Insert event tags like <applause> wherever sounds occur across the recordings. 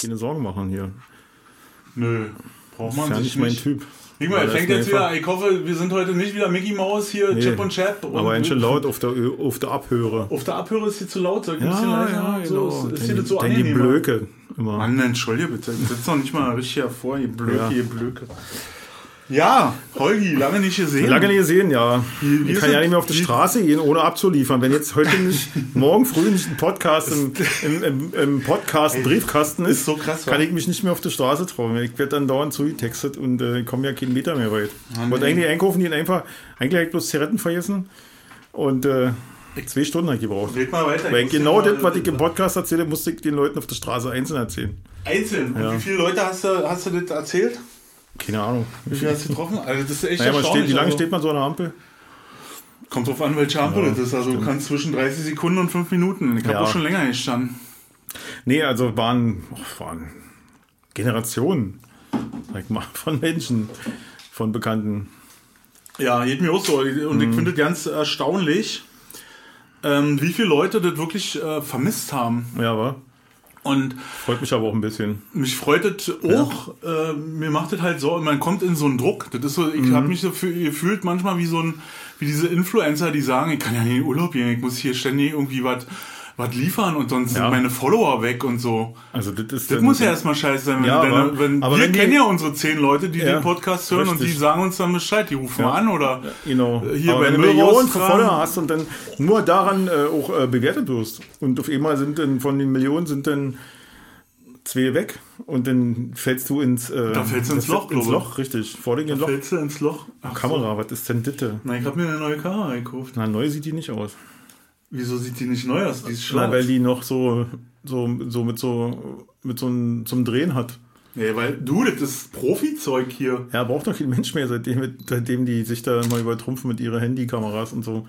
keine Sorgen machen hier. Nö, braucht Das man ist ja sich nicht mein nicht. Typ. Er das fängt jetzt wieder. Ich hoffe, wir sind heute nicht wieder Mickey Mouse hier, Nee, Chip und Chap. Und Aber ein bisschen laut auf der, auf der Abhöre. Auf der Abhöre ist hier zu laut. Soll ich ein bisschen Ja, leiser? ja, so, genau. ist, ist Denn hier das so denn die angenehmer? Blöke immer. Mann, entschuldige bitte. Sitzt doch nicht mal richtig hervor, ihr Blöke, Ja. ihr Blöke. Ja, Holgi, lange nicht gesehen. Lange nicht gesehen, ja. Wie- wie ich kann ja nicht mehr auf die Straße gehen, ohne abzuliefern. Wenn jetzt heute nicht, <laughs> morgen früh nicht ein Podcast im, im, im, im Podcast-Briefkasten ist, ist so krass, kann ich mich nicht mehr auf die Straße trauen. Ich werde dann dauernd zugetextet und äh, komme ja keinen Meter mehr weit. Ich wollte nee. eigentlich einkaufen, die einfach, eigentlich hab ich bloß Zigaretten vergessen und äh, zwei Stunden habe ich gebraucht. Red mal weiter. Weil genau das, was ich im Podcast erzähle, musste ich den Leuten auf der Straße einzeln erzählen. Einzeln. Und Ja. wie viele Leute hast du, hast du das erzählt? Keine Ahnung. Wie viele hast du getroffen? Also das ist echt Naja, steht, wie lange also, steht man so an der Ampel? Kommt drauf an, welche Ampel Ja, das ist. Also du kannst zwischen 30 Sekunden und 5 Minuten. Ich habe Ja. auch schon länger gestanden. Nee, also waren, oh, waren Generationen sag mal, <laughs> von Menschen, von Bekannten. Ja, geht mir auch so. Und Mhm. ich finde es ganz erstaunlich, ähm, wie viele Leute das wirklich äh, vermisst haben. Ja, war. Und Freut mich aber auch ein bisschen. mich freut es auch. Äh, mir macht es halt so, man kommt in so einen Druck. Das ist so, ich Mhm. habe mich so fü- gefühlt manchmal wie so ein, wie diese Influencer, die sagen, ich kann ja nicht in den Urlaub gehen, ich muss hier ständig irgendwie was was liefern und sonst Ja. sind meine Follower weg und so. Also das ist Das muss ja erstmal scheiße sein, wenn, Ja, aber- wenn aber wir wenn die- kennen ja unsere zehn Leute, die Ja, den Podcast hören und die richtig. sagen uns dann Bescheid, die rufen Ja. mal an oder Genau. Hier aber bei wenn du Millionen von Follower hast und dann nur daran äh, auch äh, bewertet wirst und auf einmal sind dann von den Millionen sind dann zwei weg und dann fällst du ins äh, Da fällst du ins Loch, ins glaube ich. Loch, richtig. Vor ein Loch. fällst du ins Loch. Ach, Kamera, was ist denn das? Na, ich habe mir eine neue Kamera gekauft. Na, neu sieht die nicht aus. Wieso sieht die nicht neu aus? Die ist Na, schlau. weil die noch so, so, so mit so mit so einem zum Drehen hat. Nee, weil du, das ist Profi-Zeug hier. Ja, braucht doch kein Mensch mehr, seitdem, seitdem die sich da mal übertrumpfen mit ihren Handykameras und so.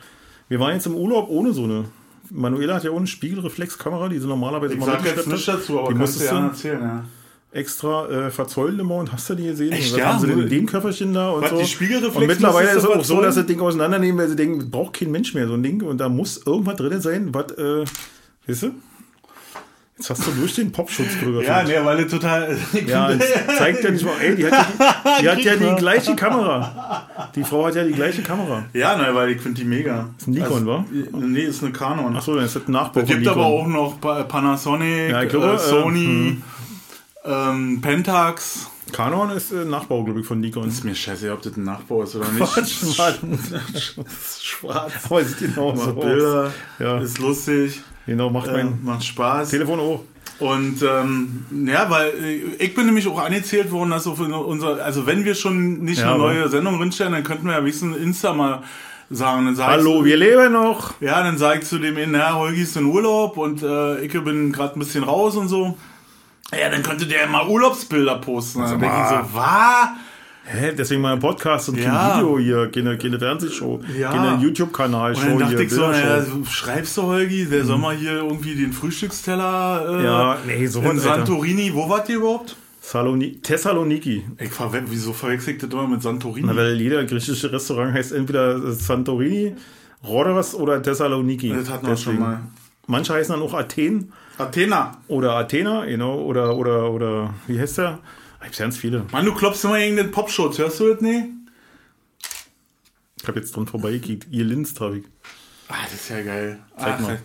Wir waren jetzt im Urlaub ohne so eine. Manuela hat ja ohne Spiegelreflexkamera, die sie normalerweise Ich mal sag jetzt hat. dazu, aber die kannst du ja erzählen, ja. Extra äh, verzollen immer und hast du die gesehen? Echt, was ja? haben sie denn in dem Köfferchen da und Was, so. die Spiegelreflex und mittlerweile ist es auch so, dass sie das Ding auseinandernehmen, weil sie denken, braucht kein Mensch mehr so ein Ding und da muss irgendwas drin sein, was, äh, weißt du? Jetzt hast du durch den Popschutz drüber. Ja, nee, weil das total. <laughs> Ja, zeigt ja nicht mal, ey, die hat ja die, die, hat ja die gleiche Kamera. Die Frau hat ja die gleiche Kamera. ja, nein, weil ich finde die mega. Ist ein Nikon, wa? Nee, ist eine Canon. Achso, dann ist das ein Nachbau Es gibt aber auch noch Pa- Panasonic, Ja, glaube, äh, äh, Sony, ähm, Pentax. Canon ist äh, Nachbau, glaube ich, von Nikon. Ist mir scheiße, ob das ein Nachbau ist oder <laughs> nicht. Quatsch, Mann. <laughs> Schwarz. Aber sieht genau so Macht aus. Bilder, Ja. ist lustig, Genau, macht äh, mein macht Spaß. Telefon auch. Und ähm, ja, weil äh, ich bin nämlich auch angezählt worden, dass auf unser, also wenn wir schon nicht Ja, eine neue Sendung drinstellen, dann könnten wir ja wenigstens Insta mal sagen. Dann sag Hallo, ich, wir leben noch. Ja, dann sag ich zu dem, na, Holgi ist in Urlaub und äh, ich bin gerade ein bisschen raus und so. Ja, dann könnte der mal Urlaubsbilder posten. Dann Sag denke ich so, was? Hä, deswegen mal ein Podcast und kein Ja. Video hier, keine, keine Fernsehshow, Ja. keine YouTube-Kanal, Und dann dachte hier, ich so, naja, so, schreibst du, Holgi, der soll mal hier irgendwie den Frühstücksteller äh, Ja, nee, sowas, in Alter. Santorini, wo wart ihr überhaupt? Saloni Thessaloniki. Ich verwe wieso verwechsel ich das immer mit Santorini? Na, weil jeder griechische Restaurant heißt entweder Santorini, Rhodos oder Thessaloniki. das hatten wir schon mal. Manche heißen dann auch Athen Athena. oder Athena, genau, oder, oder, oder, wie heißt der? Ich hab's ganz viele. Mann, du klopfst immer gegen den Popschutz, hörst du das nicht? Ich hab jetzt dran vorbeigekickt. Ihr Linst hab ich. Ah, das ist ja geil. Zeig Ach, mal.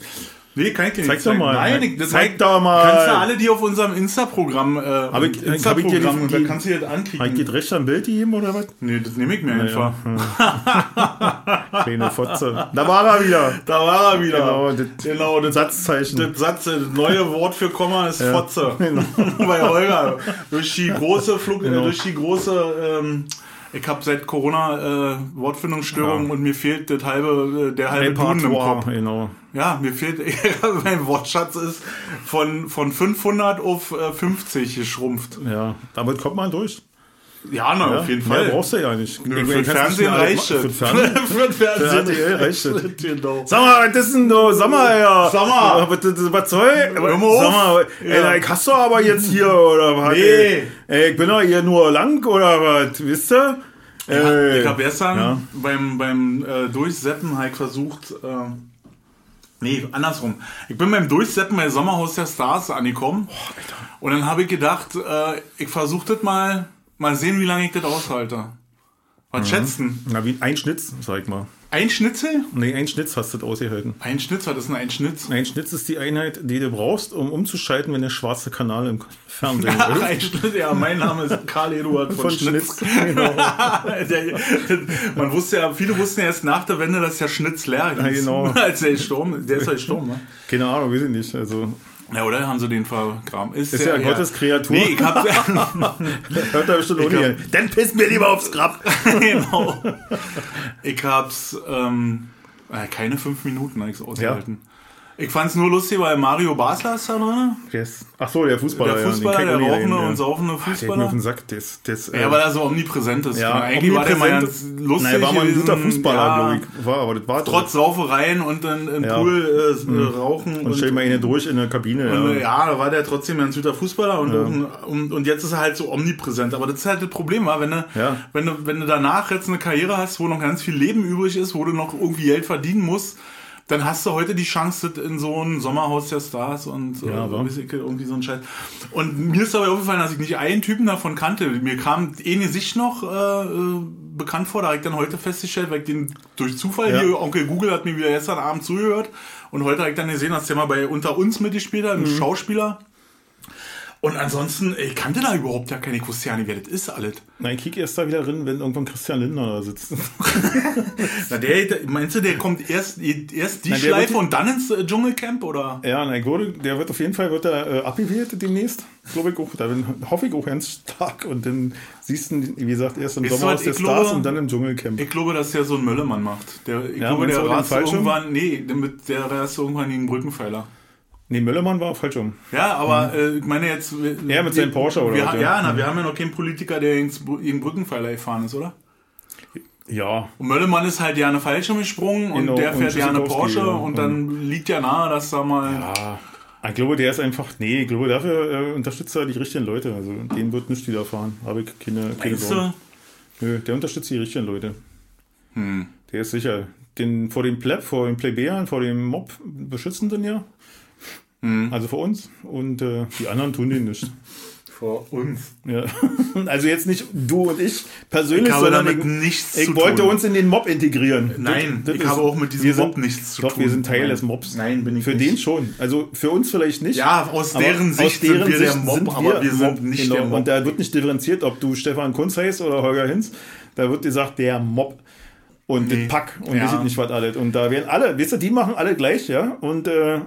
Nee, kann ich dir Zeig nicht doch zeigen. mal. Nein, ich, das Zeig zeig- doch mal. Kannst du alle, die auf unserem Insta-Programm, äh, ich- hab ich dir die- und da die- kannst du das Hab ich anklicken. geht recht am Bild gegeben oder was? Nee, das nehme ich mir einfach. <laughs> Kleine Fotze. Da war er wieder. Da war er wieder. Genau, das- genau das, Satzzeichen. das Satz, das neue Wort für Komma ist Fotze. <laughs> Genau. <laughs> Bei Holger. Durch die große Flug, Genau. durch die große, ähm, ich habe seit Corona äh, Wortfindungsstörungen Ja. und mir fehlt das halbe, äh, der halbe Duden im Kopf. genau. Ja, mir fehlt, <laughs> mein Wortschatz ist von, von 500 auf äh, 50 geschrumpft. Ja, damit kommt man durch. Ja, na, Ja, auf jeden Fall. brauchst du ja nicht. Nö, für Fernsehen reicht Für den Fernsehen. <laughs> Für Fernsehen RTL reicht es. Genau. Sag mal, was ist denn du? Sag mal, ja. Sag mal. Ja, Was, soll? Hör mal auf. Sag mal, Ja. ey, ich hast du aber jetzt hier, oder was? Nee. Ey, ich bin doch hier nur lang, oder was? Wisst ihr? Ey. Ich habe gestern Ja. beim, beim äh, Durchseppen halt versucht, äh, Nee, andersrum. Ich bin beim Durchseppen bei Sommerhaus der Stars angekommen. und dann habe ich gedacht, äh, ich versuche das mal, mal sehen, wie lange ich das aushalte. Was schätzen? Na, wie ein Schnitz, sag ich mal. Ein Schnitzel? Nee, ein Schnitz hast du das ausgehalten. Ein Schnitz, was ist denn ein Schnitz? Ein Schnitz ist die Einheit, die du brauchst, um umzuschalten, wenn der schwarze Kanal im Fernsehen <laughs> Ach, ist. ein Schnitz, ja, mein Name ist Karl Eduard von, Von Schnitz. Schnitz. Genau. <laughs> Man wusste ja, viele wussten ja erst nach der Wende, dass der Schnitz leer ist. Ja, genau. <laughs> Als der gestorben ist. Der ist ja gestorben, ne? Keine Ahnung, weiß ich nicht. Also, Ja, oder? Haben sie den vergraben? ist ja Gottes Kreatur. Nee, ich hab, <laughs> hört er bestimmt nicht. Dann piss mir lieber aufs Grab. <laughs> genau. Ich hab's, ähm, äh, keine fünf Minuten ich's ausgehalten. Ich fand's nur lustig, weil Mario Basler ist da drin. Yes. Ach so, der Fußballer. Der Fußballer, ja, der rauchende ja. und saufende Der geht mir auf Fußballer. den Sack. Das, das, Ja, weil er so omnipräsent ist. ja, eigentlich war der ganz lustig. Nein, er war mal ein guter Fußballer, ja, glaube ich. War, aber das war Trotz Saufereien und dann im Ja. Pool äh, rauchen. Und stell mal eine durch in der Kabine. Und, ja. äh, ja, da war der trotzdem ein guter Fußballer und, und, und jetzt ist er halt so omnipräsent. Aber das ist halt das Problem, wenn du, Ja. wenn du, wenn du danach jetzt eine Karriere hast, wo noch ganz viel Leben übrig ist, wo du noch irgendwie Geld verdienen musst, dann hast du heute die Chance in so ein Sommerhaus der Stars und äh, Ja, ich, irgendwie so ein Scheiß. Und mir ist dabei aufgefallen, dass ich nicht einen Typen davon kannte. Mir kam eh Gesicht noch äh, äh, bekannt vor, da habe ich dann heute festgestellt, weil ich den durch Zufall Ja. hier, Onkel Google hat mir wieder gestern Abend zugehört und heute habe ich dann gesehen, dass der mal bei Unter uns mitgespielt hat, ein Mhm. Schauspieler. Und ansonsten, ich kannte da überhaupt ja keine, nicht, wer das ist alles. Nein, kick erst da wieder drin, wenn irgendwann Christian Lindner da sitzt. <laughs> Na, der, der, meinst du, der kommt erst, erst die der Schleife wird- und dann ins äh, Dschungelcamp, oder? ja, nein, wurde, der wird auf jeden Fall wird er, äh, abgewählt demnächst. Glaube ich auch. Da bin, hoffe ich auch ganz stark. Und dann siehst du, wie gesagt, erst im du Sommer aus der Stars glaube- und dann im Dschungelcamp. Ich glaube, dass der so einen Möllemann macht. Der, ich Ja, glaube, der rast irgendwann, nee, damit der rast irgendwann gegen den Brückenpfeiler. Nee, Möllermann war falsch um. Ja, aber äh, ich meine jetzt. Ja, mit seinem Porsche oder wir, was, ja, ja. na, wir haben ja noch keinen Politiker, der gegen Brückenpfeiler gefahren ist, oder? Ja, Und Möllemann ist halt ja eine Fallschirm gesprungen und Genau, der und fährt ja eine Tschüssikowski, Porsche ja. und dann liegt ja nahe, dass da mal. Ja, ich glaube, der ist einfach, nee, ich glaube, dafür äh, unterstützt er die richtigen Leute. Also, den wird nicht widerfahren. Habe ich keine, keine Sorgen. Nö, der unterstützt die richtigen Leute. Hm. Der ist sicher. Den, vor dem Pleb, vor den Plebejern, vor dem Mob beschützen den ja. Hm. Also vor uns. Und äh, die anderen tun den nicht. <laughs> Vor uns. Ja. <laughs> Also jetzt nicht du und ich persönlich, Ich habe sondern damit ich, nichts ich zu wollte tun. uns in den Mob integrieren. Nein, Das- das ich ist- habe auch mit diesem wir sind- Mob nichts zu Doch, tun. wir sind Teil Nein. des Mobs. Nein, bin ich Für nicht. den schon. Also für uns vielleicht nicht. Ja, aus deren Sicht sind wir der Mob, sind aber wir sind nicht genau. der Mob. Und da wird nicht differenziert, ob du Stefan Kunz heißt oder Holger Hinz. Da wird gesagt, der Mob. Und Nee. das Pack und Ja. weiß ich nicht was alles. Und da werden alle, weißt du, die machen alle gleich, ja. Und äh,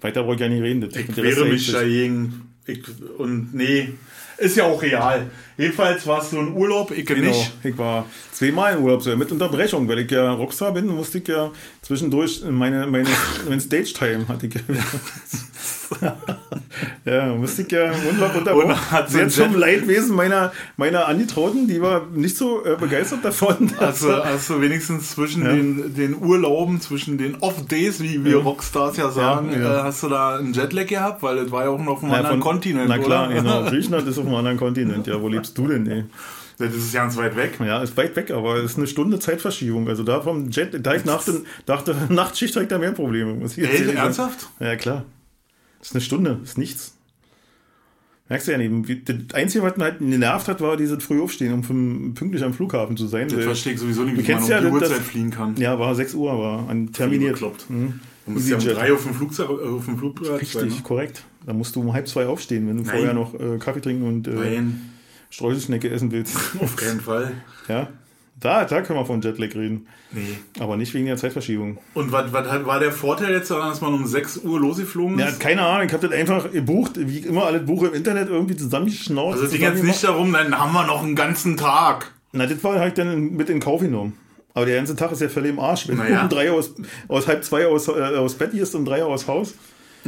weiter brauche ich ja nicht reden. Das, Ich ist mich dagegen. Ich, und nee, ist ja auch real. Jedenfalls war es so ein Urlaub, ich Genau. nicht. Ich war zweimal im Urlaub, so mit Unterbrechung, weil ich ja Rockstar bin, musste ich ja zwischendurch meine, meine, mein Stage-Time hatte ich. <laughs> ja, musste ich ja Urlaub so Sehr zum Leidwesen meiner, meiner Angetrauten, die war nicht so äh, begeistert davon. <laughs> Also, also wenigstens zwischen Ja. den, den Urlauben, zwischen den Off-Days, wie wir Rockstars ja sagen, Ja, ja. Äh, hast du da einen Jetlag gehabt? Weil das war ja auch noch auf einem anderen von- Kontinent, Na klar, oder? genau. <laughs> Griechenland ist auf einem anderen Kontinent. Ja, wo lebst du denn, ey? Das ist ganz weit weg. Ja, ist weit weg, aber es ist eine Stunde Zeitverschiebung. Also da vom Jet, da ich nach, den, nach der <laughs> Nachtschicht habe ich da mehr Probleme. Muss ich Ey, ernsthaft? Ja, klar. Das ist eine Stunde, ist nichts. Merkst du ja nicht. Wie- Das Einzige, was ihn halt genervt hat, war dieses Frühaufstehen, um fünf- pünktlich am Flughafen zu sein. Das verstehe ich sowieso nicht, wie man um ja die das- Uhrzeit das- fliegen kann. Ja, war 6 Uhr, war an terminiert. Bekloppt. Mhm. Du musst ja um drei auf dem, Flugzeug, äh, auf dem Flugplatz sein. Richtig, Ne? korrekt. Da musst du um halb zwei aufstehen, wenn du Nein. vorher noch äh, Kaffee trinken und äh, Nein, Streuselschnecke essen willst. <laughs> auf keinen Fall. ja, da, da können wir von Jetlag reden. Nee. Aber nicht wegen der Zeitverschiebung. Und was, war der Vorteil jetzt daran, dass man um 6 Uhr losgeflogen Ja, ist? keine Ahnung, ich habe das einfach gebucht, wie immer alle Buche im Internet irgendwie zusammengeschnauzt. Also es ging jetzt nicht darum, dann haben wir noch einen ganzen Tag. Na, das war halt dann mit in Kauf genommen. Aber der ganze Tag ist ja völlig im Arsch. Wenn Naja. du um drei aus, aus halb zwei aus, äh, aus Bett gehst und drei aus Haus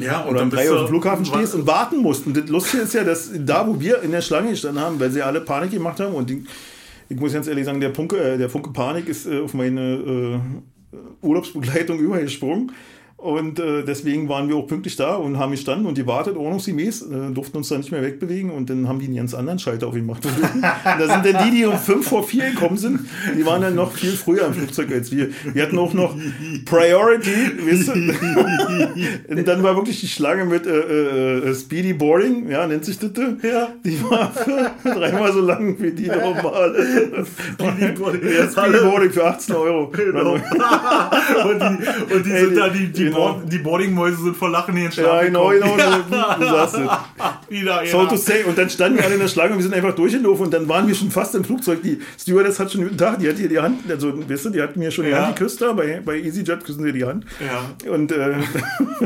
Ja, und oder um dann drei auf dem Flughafen stehst und warten musst. Und das Lustige ist ja, dass da, wo wir in der Schlange gestanden haben, weil sie alle Panik gemacht haben und die, ich muss ganz ehrlich sagen, der Funke, äh, der Funke Panik ist äh, auf meine äh, Urlaubsbegleitung <laughs> übergesprungen. Und äh, deswegen waren wir auch pünktlich da und haben gestanden und gewartet, ordnungsgemäß, äh, durften uns da nicht mehr wegbewegen und dann haben die einen ganz anderen Schalter aufgemacht. <laughs> Und da sind dann die, die um fünf vor vier gekommen sind, die waren dann noch viel früher im Flugzeug als wir. Wir hatten auch noch Priority, weißt du? <laughs> Und dann war wirklich die Schlange mit äh, äh, Speedy Boarding, ja, nennt sich das. Ja. Die war für dreimal so lang wie die normale. Speedy Boarding. Ja, Speedy Boarding für 18 Euro. Genau. <laughs> und die, und die sind da, die, die, genau. Board, die Boardingmäuse sind vor Lachen in den Ja, Schlaf genau, gekommen. genau, du, du sagst es. <laughs> Wieder, So ja. to say. Und dann standen wir alle in der Schlange und wir sind einfach durchgelaufen und dann waren wir schon fast im Flugzeug. Die Stewardess hat schon guten Tag, die hat hier die Hand, also weißt du, die hat mir schon die Ja. Hand geküsst da, bei, bei EasyJet küssen sie die Hand. Ja. Und äh, <laughs>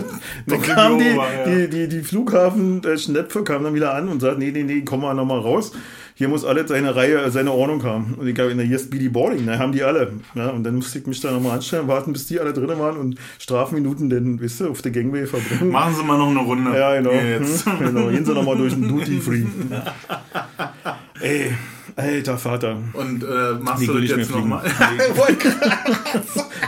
<laughs> dann kamen die, ja. die, die, die Flughafen-Schnäpfe kamen dann wieder an und sagten, nee, nee, nee, komm mal nochmal raus. Hier muss alles seine Reihe, äh, seine Ordnung haben. Und ich glaube, hier ist Speedy Boarding, da haben die alle. Ja, und dann musste ich mich da nochmal anstellen, warten, bis die alle drin waren und Strafminuten dann, weißt du, auf der Gangway verbringen. Machen Sie mal noch eine Runde. Ja, genau. Jetzt. Hm, <laughs> genau. Gehen Sie nochmal durch den Duty Free. <laughs> Ey, alter Vater. Und äh, machst Nee, du das jetzt nochmal? <laughs>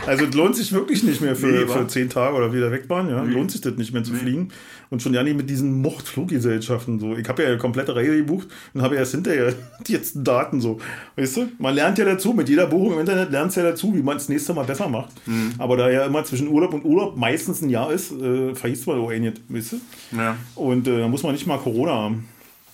Also es lohnt sich wirklich nicht mehr für, Nee, für zehn Tage oder wieder weg waren. Ja? Lohnt sich das nicht mehr zu fliegen. Und schon ja nicht mit diesen Muchtfluggesellschaften. So. Ich habe ja eine komplette Reihe gebucht und habe erst hinterher <laughs> die jetzt Daten so. Weißt du? Man lernt ja dazu, mit jeder Buchung im Internet lernt es ja dazu, wie man es nächste Mal besser macht. Mhm. Aber da ja immer zwischen Urlaub und Urlaub meistens ein Jahr ist, äh, vergisst man auch ein, weißt du? Ja. Und äh, da muss man nicht mal Corona haben.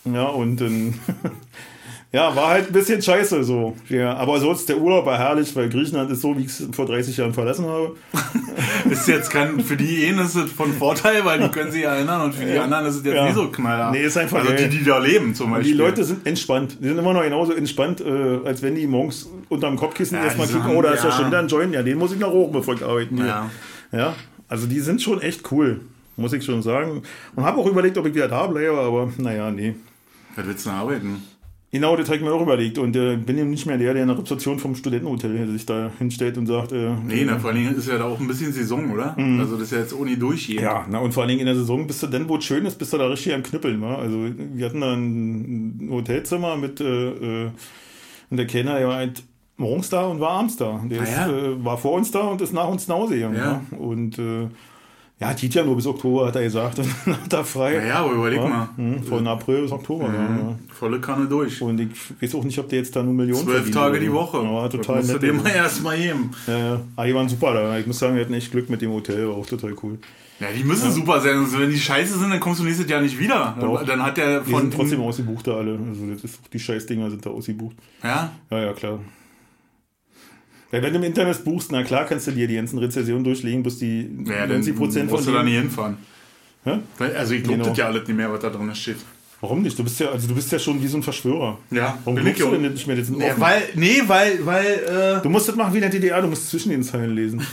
Ja, und dann. <laughs> ja, war halt ein bisschen scheiße so. Ja, aber sonst der Urlaub war herrlich, weil Griechenland ist so, wie ich es vor 30 Jahren verlassen habe. <laughs> Ist jetzt kein, für die einen ist es von Vorteil, weil die können sich erinnern und für die anderen ist es jetzt Ja. nicht so knaller. Nee, ist einfach Also die, die da leben zum Beispiel. die Leute sind entspannt. Die sind immer noch genauso entspannt, äh, als wenn die morgens unterm Kopfkissen Ja, erstmal sagen, oh, da ist ja ja. schon wieder ein Joint. Ja, den muss ich noch hoch, bevor ich arbeiten gehe. Ja. ja. Also die sind schon echt cool, muss ich schon sagen. Und habe auch überlegt, ob ich wieder da bleibe, aber naja, nee. Was willst du denn arbeiten? Genau, das habe ich mir auch überlegt. Und äh, bin eben nicht mehr der, der in der Rezeption vom Studentenhotel sich da hinstellt und sagt, äh, Nee, na, vor allen Dingen ist ja da auch ein bisschen Saison, oder? Also das ist ja jetzt ohne durchgehen. Mhm. Ja, na, und vor allen Dingen in der Saison bist du dann, wo es schön ist, bist du da richtig am Knüppeln. Wa? Also wir hatten da ein Hotelzimmer mit äh, äh, und der Kellner der war halt morgens da und war abends da. Der Ah, ist, ja. äh, war vor uns da und ist nach uns nach Hause gegangen. Ja. wa? Und äh, ja, geht ja nur bis Oktober, hat er gesagt. <laughs> Und dann hat er frei. Ja, ja, aber überleg Ja, mal. mhm, Von April bis Oktober. Ja, ja. Volle Kanne durch. Und ich weiß auch nicht, ob der jetzt da nur Millionen Zwölf Tage die. Woche. Ja, war total das musst du nett. dem mal erstmal geben. Ja, ja. Aber die waren super da. Ich muss sagen, wir hatten echt Glück mit dem Hotel, war auch total cool. Ja, die müssen super sein. Also, wenn die scheiße sind, dann kommst du nächstes Jahr nicht wieder. Doch. Dann, hat der Die von. sind trotzdem ausgebucht da alle. Also das ist, die Scheißdinger sind da ausgebucht. ja? Ja, ja, klar. Weil wenn du im Internet buchst, na klar kannst du dir die ganzen Rezessionen durchlegen, bis die Ja, dann 90% von musst du da nie hinfahren. Hä? Also ich glaube Genau. das ja alles nicht mehr, was da drin steht. Warum nicht? Du bist ja, also du bist ja schon wie so ein Verschwörer. Ja, Warum bin ich du denn nicht mehr? Sind Nee, offen. weil, nee, weil, weil, du musst das machen wie in der DDR, du musst zwischen den Zeilen lesen.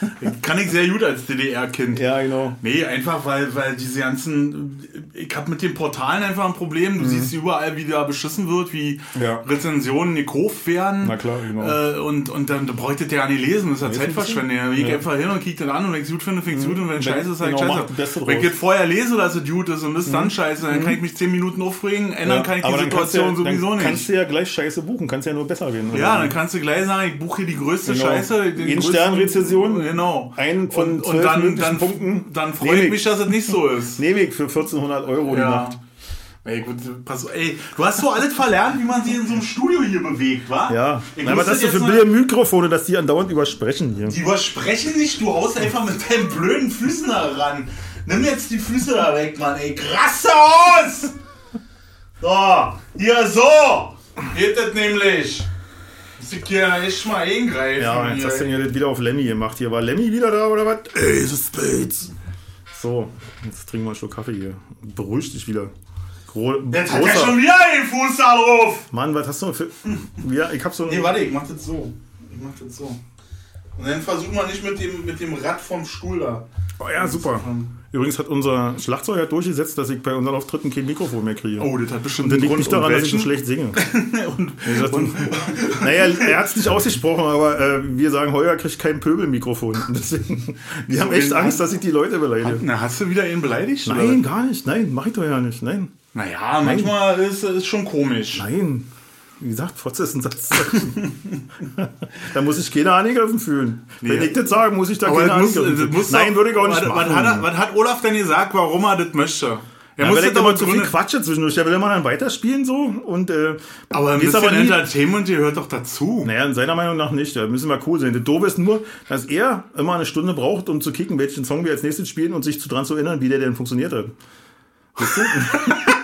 <laughs> kann ich sehr gut als DDR-Kind. Ja, genau. Nee, einfach weil, weil diese ganzen, ich habe mit den Portalen einfach ein Problem. Du siehst überall, wie da beschissen wird, wie Mhm. Ja. Rezensionen gekauft werden. Na klar, genau. Äh, und, und dann bräuchtet ihr ja nicht lesen, das ist ja Zeitverschwendung. Da gehe ich Ja. einfach hin und kick dann an und wenn ich es gut finde, finde ich es gut und wenn es scheiße ist, ich genau, scheiße. Wenn ich jetzt vorher lese, dass es gut ist und das ist dann scheiße, dann kann ich mich 10 Minuten aufregen, ändern kann ich die dann Situation sowieso dann nicht. kannst du ja gleich Scheiße buchen, kannst ja nur besser werden. oder Ja, dann kannst du gleich sagen, ich buche hier die größte Genau. Scheiße. den In größten- Sternrezension, Genau. einen von und, und zwölf dann, dann, Punkten. dann freue ich ich. mich, dass es nicht so ist. <laughs> Nehme ich für 1400 Euro die Ja. Nacht. Ey, gut, pass, ey, du hast so alles verlernt, wie man sich in so einem Studio hier bewegt, wa? Ja, Na, aber das ist jetzt für blöde Mikrofone, dass die andauernd übersprechen hier. Die übersprechen nicht, du haust einfach mit deinen blöden Füßen da ran. Nimm jetzt die Füße da weg, Mann, ey. Krasse aus! So, hier so! Geht das nämlich. Muss ich hier echt mal eingreifen. Ja, jetzt hier. hast du ja das wieder auf Lemmy gemacht. Hier war Lemmy wieder da oder was? Ey, es ist Spades. So, jetzt trinken wir einen Schluck Kaffee hier. Beruhig dich wieder. Gro Jetzt hat er großer. schon wieder den Fuß da drauf. Mann, was hast du für. Ja, ich hab so Nee, warte, ich mach das so. Ich mach das so. Und dann versuch mal nicht mit dem, mit dem Rad vom Stuhl da. Oh ja, super. Übrigens hat unser Schlagzeuger durchgesetzt, dass ich bei unseren Auftritten kein Mikrofon mehr kriege. Oh, das hat bestimmt Und einen liegt Grund. nicht daran, Und dass ich so welchen? schlecht singe. <laughs> und, Er sagt, <laughs> naja, er hat es nicht ausgesprochen, aber äh, wir sagen, Heuer kriegt kein Pöbelmikrofon. <laughs> Deswegen, wir haben echt Angst, dass ich die Leute beleidige. Na, hast du wieder ihn beleidigt? Nein, Oder? gar nicht. Nein, mach ich doch ja nicht. Nein. Naja, manchmal ist es schon komisch. Nein. Wie gesagt, Fotze ist ein Satz. <laughs> da muss ich keine angegriffen fühlen. Wenn Nee. ich das sage, muss ich da Aber keine angegriffen fühlen. Nein, würde ich auch nicht was, machen. Was hat, was hat Olaf denn gesagt, warum er das möchte? Er ja, muss immer aber zu viel begründen. Quatsche zwischendurch. Der will immer dann weiterspielen so und äh, Aber ein bisschen nie- Entertainment gehört doch dazu. Naja, in seiner Meinung nach nicht. Da müssen wir cool sein. Das Doofe ist nur, dass er immer eine Stunde braucht, um zu kicken, welchen Song wir als nächstes spielen und sich zu dran zu erinnern, wie der denn funktioniert hat. Weißt du? <laughs>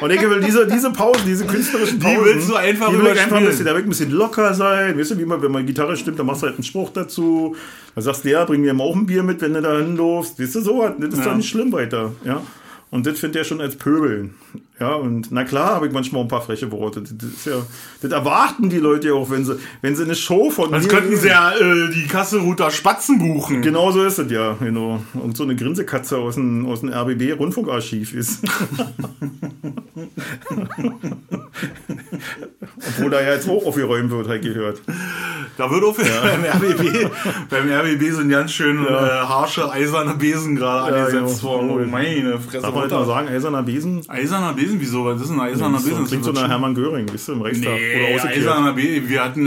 und ich will diese, diese Pausen, diese künstlerischen Die Pausen, willst du einfach die will ich einfach ein bisschen, da will ich ein bisschen locker sein. Weißt du, wie man, wenn man Gitarre stimmt, dann machst du halt einen Spruch dazu. Dann sagst du, ja, bring mir mal auch ein Bier mit, wenn du da hinläufst. Weißt du, so was. Das ist Ja. doch nicht schlimm weiter. Ja. Und das findet er schon als Pöbeln. Ja, und na klar habe ich manchmal ein paar freche Worte. Das, ja, das erwarten die Leute ja auch, wenn sie, wenn sie eine Show von Sonst mir- könnten sie ja äh, die Kasselruter Spatzen buchen. Genau so ist es ja, genau. Und so eine Grinsekatze aus dem, aus dem RBB-Rundfunkarchiv ist. <laughs> Obwohl da ja jetzt auch aufgeräumt wird, halt gehört. Da wird auch <laughs> beim RBB, beim RBB sind ganz schön äh, harsche, eiserne Besen gerade Ja, angesetzt genau. worden. Oh, meine Fresse. Darf man Mutter. mal sagen, eiserner Besen? Eiserner Besen, wieso? Was ist ein eiserner Das Besen? klingt so nach Hermann Göring, bist du, im Reichstag. Nee, oder eiserner Besen. Wir hatten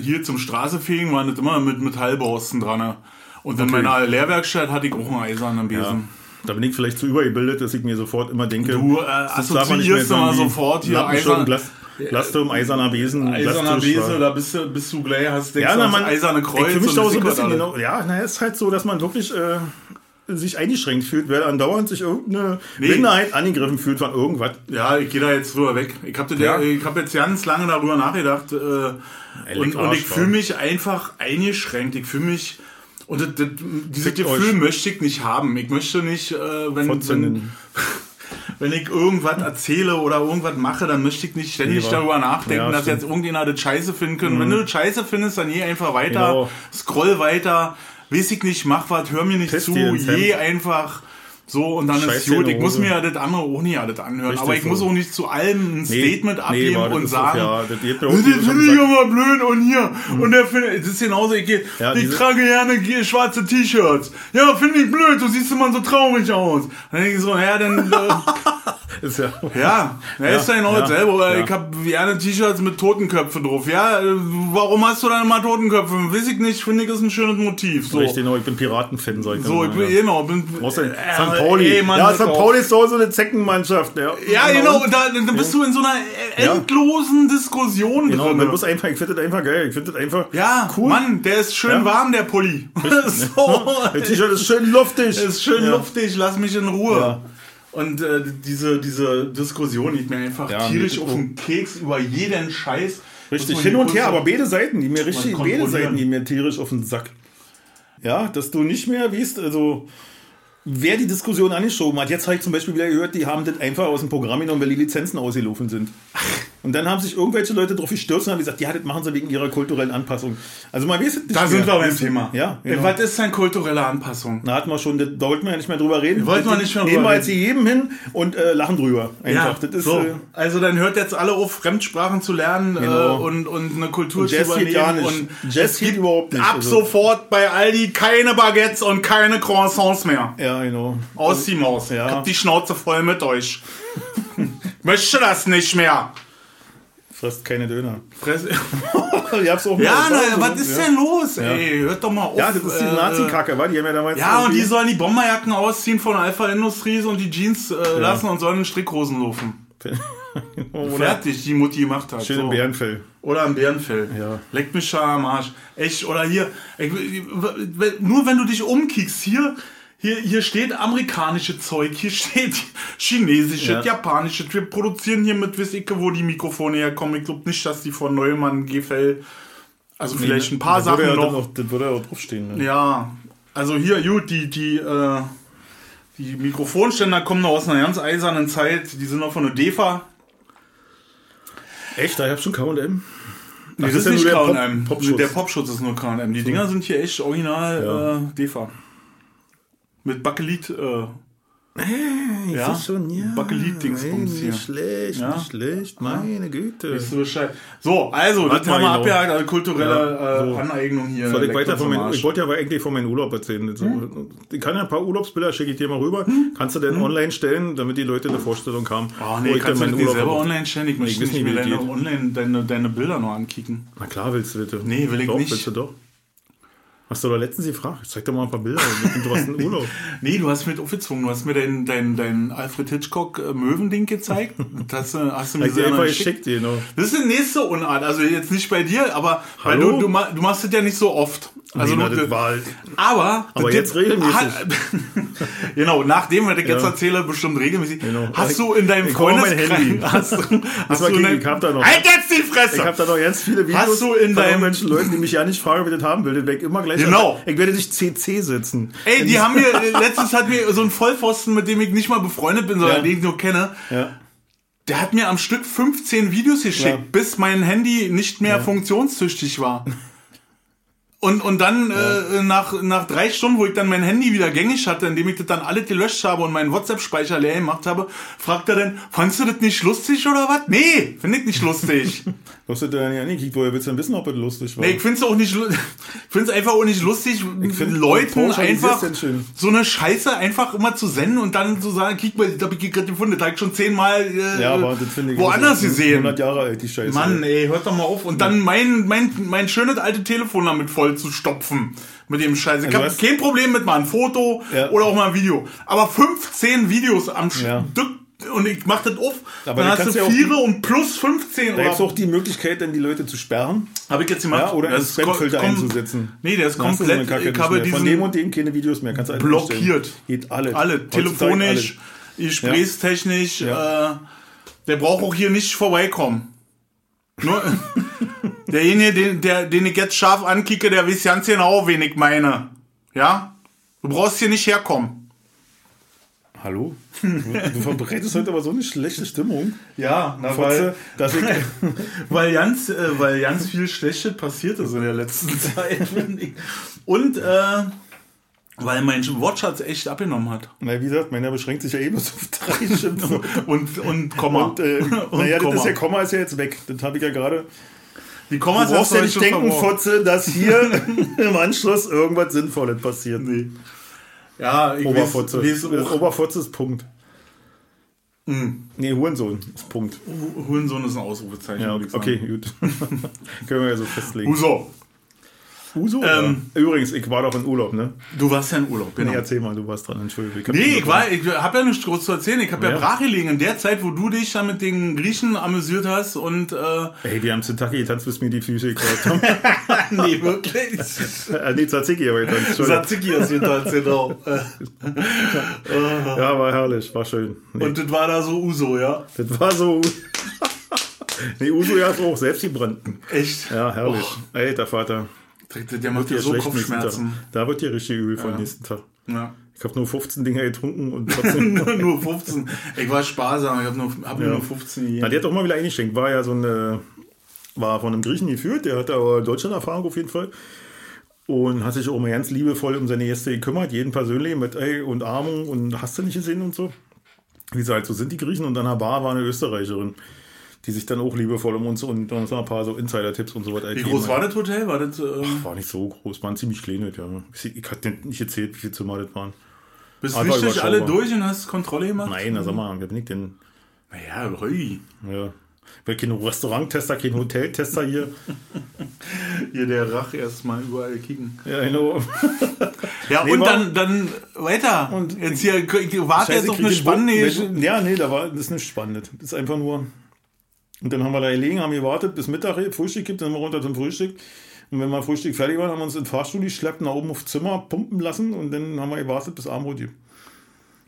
hier zum Straßefegen, waren das immer mit Metallborsten dran. ne? Und in Okay. meiner Lehrwerkstatt hatte ich auch einen eisernen Besen. Ja. Da bin ich vielleicht zu übergebildet, dass ich mir sofort immer denke, Du, äh, das assoziierst immer sofort hier Lampenschirm, eisern- Glas, Glasturm, eiserner Besen, Eiserner Glastisch, Bese, ja. da bist du, bist du gleich, hast denkst Ja, du na, man, eiserne Kreuz. ich mich da so ein das bisschen, genau, ja, na, es ist halt so, dass man wirklich äh, sich eingeschränkt fühlt, weil andauernd sich irgendeine Nee. Minderheit angegriffen fühlt von irgendwas. Ja, ich gehe da jetzt drüber weg. Ich habe Ja. ich hab jetzt ganz lange darüber nachgedacht äh, und, und ich fühle mich einfach eingeschränkt. Ich fühle mich und das, das, dieses Fickt Gefühl euch. möchte ich nicht haben. Ich möchte nicht, äh, wenn, wenn, <laughs> wenn ich irgendwas erzähle oder irgendwas mache, dann möchte ich nicht ständig wa? darüber nachdenken, Ja, dass stimmt. jetzt irgendjemand das scheiße finden können. Wenn du das scheiße findest, dann geh einfach weiter, Genau. scroll weiter, weiß ich nicht, mach was, hör mir nicht Piss zu, je einfach so und dann Scheiß ist gut. Ich muss mir ja das andere auch nicht alles anhören. Richtig aber ich so. muss auch nicht zu allem ein Statement abgeben war, das und sagen, ja, das geht mir auch das finde ich immer blöd und hier. Und der findet, das ist genauso, ich, geh- Ja, ich trage gerne ge- schwarze T-Shirts. Ja, finde ich blöd, du siehst immer so traurig aus. Dann denke ich so, ja, dann, äh, <laughs> <laughs> Ist ja, ja, ja, ist ja genau ja, dasselbe. Oder ja. Ich habe gerne T-Shirts mit Totenköpfen drauf. Ja, äh, warum hast du dann immer Totenköpfe? Weiß ich nicht, finde ich, ist ein schönes Motiv. So, Richtig, genau, ich bin Piratenfan, sag ich so dann ich bin, ja. genau, bin, Außer äh, St. Pauli. ey, Mann, ja, St. Pauli ist so so eine Zeckenmannschaft. Ja, Ja, genau, da, da bist du in so einer äh, Ja. endlosen Diskussion Genau, drin. man muss einfach, ich finde das einfach geil. Ich finde das einfach ja, cool. Mann, der ist schön Ja. warm, der Pulli. <laughs> so, Das T-Shirt ist schön luftig. ist schön ja. luftig, lass mich in Ruhe. Und äh, diese, diese Diskussion geht mir einfach Ja, tierisch auf den Keks über jeden Scheiß. Richtig, hin und her, aber beide Seiten, die mir richtig, beide Seiten, die mir tierisch auf den Sack. Ja, dass du nicht mehr weißt, also wer die Diskussion angeschoben hat. Jetzt habe ich zum Beispiel wieder gehört, die haben das einfach aus dem Programm genommen, weil die Lizenzen ausgelaufen sind. Und dann haben sich irgendwelche Leute drauf gestürzt und haben gesagt, ja, das machen sie wegen ihrer kulturellen Anpassung. Also man weiß es nicht Da mehr. sind wir beim Thema. Ja, Äh, genau. Was ist denn kulturelle Anpassung? Da hatten wir schon, da wollten wir ja nicht mehr drüber reden. Wollten wir nicht mehr Nehmen drüber wir jetzt jedem hin und äh, lachen drüber. Einfach. das ist, so. äh, also dann hört jetzt alle auf, Fremdsprachen zu lernen Genau. äh, und, und eine Kultur Und Jazz zu geht übernehmen. gar nicht. Und Jazz geht überhaupt nicht. Ab Also- sofort bei Aldi keine Baguettes und keine Croissants mehr. ja, genau. Aus die Maus. Ja. Ich hab die Schnauze voll mit euch. <laughs> Möchte das nicht mehr. Frisst keine Döner. Fresse. <laughs> Ich hab's auch mal Ja, na, was ist ja. denn los? Ey, hört doch mal auf. Ja, das ist die äh, Nazi-Kacke, wa? Die haben ja damals. Ja, und die sollen die Bomberjacken ausziehen von Alpha Industries und die Jeans äh, lassen und sollen in Strickhosen laufen. <laughs> Fertig, die Mutti gemacht hat. schön so. im Bärenfell. Oder ein Bärenfell. Ja. Leckt mich schon am Arsch. Echt, oder hier, nur wenn du dich umkickst, hier, hier, hier steht amerikanische Zeug, hier steht <laughs> chinesische, Ja. japanische. Wir produzieren hier mit ich, wo die Mikrofone herkommen. Ich glaube nicht, dass die von Neumann Gefell. Also vielleicht ein paar Sachen ja noch. auch. Das würde ja auch draufstehen. Ne? Ja, also hier, gut, die, die, äh, die Mikrofonständer kommen noch aus einer ganz eisernen Zeit. Die sind noch von der DEFA. Echt? Da hab schon KM? Nee, das ist nicht der Pop- K&M. Popschutz. Der Popschutz ist nur K&M. Die Dinger sind hier echt original Ja. äh, DEFA. Mit Bakelit äh, Ich Ja? schon, ja. Bakelit-Dingsbums Ey, hier. Nicht schlecht, Ja? nicht schlecht, meine Güte. Weißt du Bescheid? So, also, Warte das haben wir mal, abgehakt, kulturelle Ja, äh, so. Aneignung hier. Soll ich, weiter von Arsch. ich wollte ja aber eigentlich von meinem Urlaub erzählen. Jetzt, Ich kann ja ein paar Urlaubsbilder, schicke ich dir mal rüber. Hm? Kannst du denn online stellen, damit die Leute eine Vorstellung haben? Oh wo nee, ich kannst du die selber online stellen? Ich möchte nicht nicht, mir deine, online, deine, deine Bilder noch ankicken. Na klar willst du bitte. Nee, will ich doch, nicht. Willst du doch. Hast du doch letztens gefragt. Zeig doch mal ein paar Bilder. Du hast einen <laughs> Urlaub. Nee, du hast mich aufgezwungen. Du hast mir dein, dein, dein Alfred Hitchcock äh, Möwending gezeigt. Das äh, hast du mir selber einfach geschickt. genau. Das ist die nächste Unart. Also jetzt nicht bei dir, aber weil du, du, du machst das ja nicht so oft. Also Nee, du, das war halt- aber, Aber <laughs> das- jetzt regelmäßig. Genau, nachdem was ich jetzt Ja. erzähle, bestimmt regelmäßig. Genau. Hast du in deinem Ich mein Handy. hast <laughs> hast du in ich hab da noch- halt jetzt die Fresse! Ich habe da noch ganz viele Videos Hast du in deinem- irgendwelchen Leuten, die mich ja nicht fragen, ob ich das haben will. Den weg immer gleich. Genau. Ich werde dich CC setzen. Ey, die haben mir, letztens hat mir so ein Vollpfosten, mit dem ich nicht mal befreundet bin, sondern Ja. den ich nur kenne, Ja. der hat mir am Stück 15 Videos geschickt, Ja. bis mein Handy nicht mehr funktionstüchtig war. <laughs> Und, und dann äh, nach, nach drei Stunden, wo ich dann mein Handy wieder gängig hatte, indem ich das dann alles gelöscht habe und meinen WhatsApp-Speicher leer gemacht habe, fragt er dann, fandst du das nicht lustig oder was? Nee, finde ich nicht lustig. Du hast dann ja angekickt, woher willst du denn wissen, ob es lustig war? Nee, ich find's auch nicht, ich <laughs> find's einfach auch nicht lustig, find, Leuten einfach das so eine Scheiße einfach immer zu senden und dann zu sagen, kick mal, das hab ich gerade gefunden, das hab ich schon zehnmal äh, ja, aber das finde ich. woanders das gesehen. 100 Jahre alt, die Scheiße. Mann, ey, hört doch mal auf. Und dann mein, mein, mein schönes alte Telefon damit voll zu stopfen. Mit dem Scheiß. Ich Also hab hast- kein Problem mit mal ein Foto Ja. oder auch mal ein Video. Aber 15 Videos am Ja. Stück und ich mach das auf. Aber dann hast du ja vier und plus 15 Da gibt es auch die Möglichkeit, dann die Leute zu sperren. Hab ich jetzt gemacht. Ja, oder einen Spamfilter einzusetzen. Nee, der ist Dann du so komplett. Kacke ich habe mehr. Von dem diesen und dem keine Videos mehr. Kannst alles blockiert. Geht alle. alle telefonisch, gesprächstechnisch. Ja. Äh, der braucht auch hier nicht vorbeikommen. Nur <laughs> <laughs> derjenige, den, der, den ich jetzt scharf ankicke, der weiß ganz genau, wen ich meine. Ja? Du brauchst hier nicht herkommen. Hallo? Du, verbreitest heute aber so eine schlechte Stimmung. Ja, na, Fotze, dass ich, <laughs> weil ganz, äh, weil ganz viel Schlechtes passiert ist in der letzten <laughs> Zeit. finde ich. Und äh, weil mein Wortschatz echt abgenommen hat. na, wie gesagt, meiner beschränkt sich ja eben so auf drei Schimpfe. <laughs> Und, und Komma. Und, äh, Und naja, das Komma. ist ja Komma ist ja jetzt weg. Das habe ich ja gerade. Die Kommas Du brauchst ja nicht denken. Fotze, dass hier <laughs> im Anschluss irgendwas Sinnvolles passiert. Nee. Ja, ich Oberfotze. weiß, weiß Oberfotze ist Punkt. Mhm. Nee, Hurensohn ist Punkt. Hurensohn ist ein Ausrufezeichen. Ja, okay, gut. <laughs> Können wir ja so festlegen. Uso, Uso? Ähm. Übrigens, ich war doch in Urlaub, ne? du warst ja in Urlaub, genau. Nee, erzähl mal, du warst dran, Entschuldigung. hab Nee, ich war, ich habe ja nichts groß zu erzählen. Ich habe ja. Ja. brach gelegen in der Zeit, wo du dich da mit den Griechen amüsiert hast und äh, Ey, wir haben Kentucky getanzt, bis mir die Füße gekreuzt haben. <laughs> nee, wirklich. äh, nee, Tzatziki aber getanzt. Entschuldigung. Tzatziki hast du getanzt, genau. <laughs> Ja, war herrlich, war schön. Nee, Und das war da so Uso, ja? das war so... <laughs> nee, Uso ja auch, selbst die Branden. Echt? Ja, herrlich. Alter Vater. Der, der macht ja so Kopfschmerzen. Da wird dir richtig übel vom nächsten Tag. Ja. Ich habe nur 15 Dinger getrunken und <laughs> trotzdem... nur 15. Ich war sparsam, ich habe nur, hab Ja. nur 15 Na, die hat doch mal wieder eingeschenkt. War ja so eine, war von einem Griechen geführt, der hatte aber Deutschland-Erfahrung auf jeden Fall. Und hat sich auch mal ganz liebevoll um seine Gäste gekümmert, jeden persönlich mit ey, und Armung und hast du nicht gesehen und so. Wie sie halt so sind, die Griechen. Und dann an der Bar war eine Österreicherin, die sich dann auch liebevoll um uns und uns noch ein paar so Insider-Tipps und so weiter Wie groß war das Hotel? War das, ähm, War nicht so groß, waren ziemlich klein, ja. Ich, hatte nicht erzählt, wie viele Zimmer das waren. bist du richtig alle durch und hast Kontrolle gemacht? Nein, na sag mal, wer bin ich denn? Naja, Rui. Ja. Ich bin kein Restauranttester, kein Hoteltester hier. <laughs> Hier der Rach erstmal überall kicken. Ja, genau. <laughs> Ja, Nee, und dann, dann weiter. Und- jetzt hier, ich warte jetzt auf eine den spannende. Ja, nee, da war, das ist nicht spannend. Das ist einfach nur. Und dann haben wir da gelegen, haben gewartet, bis Mittag Frühstück gibt, dann sind wir runter zum Frühstück. Und wenn wir Frühstück fertig waren, haben wir uns in den Fahrstuhl geschleppt, nach oben aufs Zimmer pumpen lassen und dann haben wir gewartet, bis Abendbrot gibt.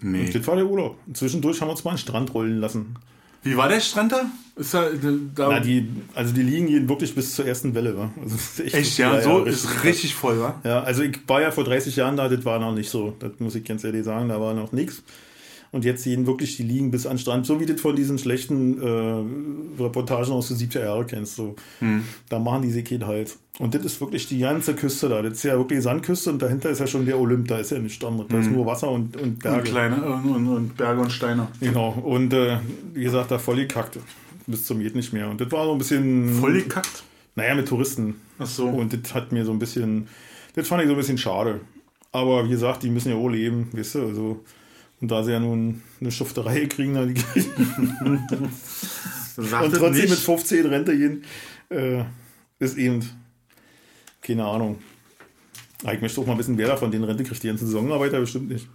Nee. Das war der Urlaub. Und zwischendurch haben wir uns mal den Strand rollen lassen. Wie war der Strand da? Ist da, da Na, die, also die liegen jeden wirklich bis zur ersten Welle. Wa? Also ist echt, ja, so richtig ist richtig voll, wa? Ja, also ich war ja vor 30 Jahren da, das war noch nicht so. Das muss ich ganz ehrlich sagen, da war noch nichts. Und jetzt sehen wirklich die liegen bis an den Strand, so wie du das von diesen schlechten äh, Reportagen aus den 70er Jahren kennst. So. Hm. Da machen die sich keinen Halt. Und das ist wirklich die ganze Küste da. Das ist ja wirklich Sandküste und dahinter ist ja schon der Olymp. Da ist ja nichts anderes. Da ist nur Wasser und, und Berge. Und kleine äh, und, und Berge und Steine. Genau. Und äh, wie gesagt, da voll gekackt. Bis zum geht nicht mehr. Und das war so ein bisschen. Voll gekackt. Naja, mit Touristen. Ach so. Und das hat mir so ein bisschen. Das fand ich so ein bisschen schade. Aber wie gesagt, die müssen ja auch leben, weißt du, also. Und da sie ja nun eine Schufterei kriegen, da die <laughs> und trotzdem nicht. mit 15 Rente gehen, äh, ist eben, keine Ahnung. Ah, Ich möchte auch mal ein bisschen, wer da von den Rente kriegt. Die ganzen Saisonarbeiter bestimmt nicht.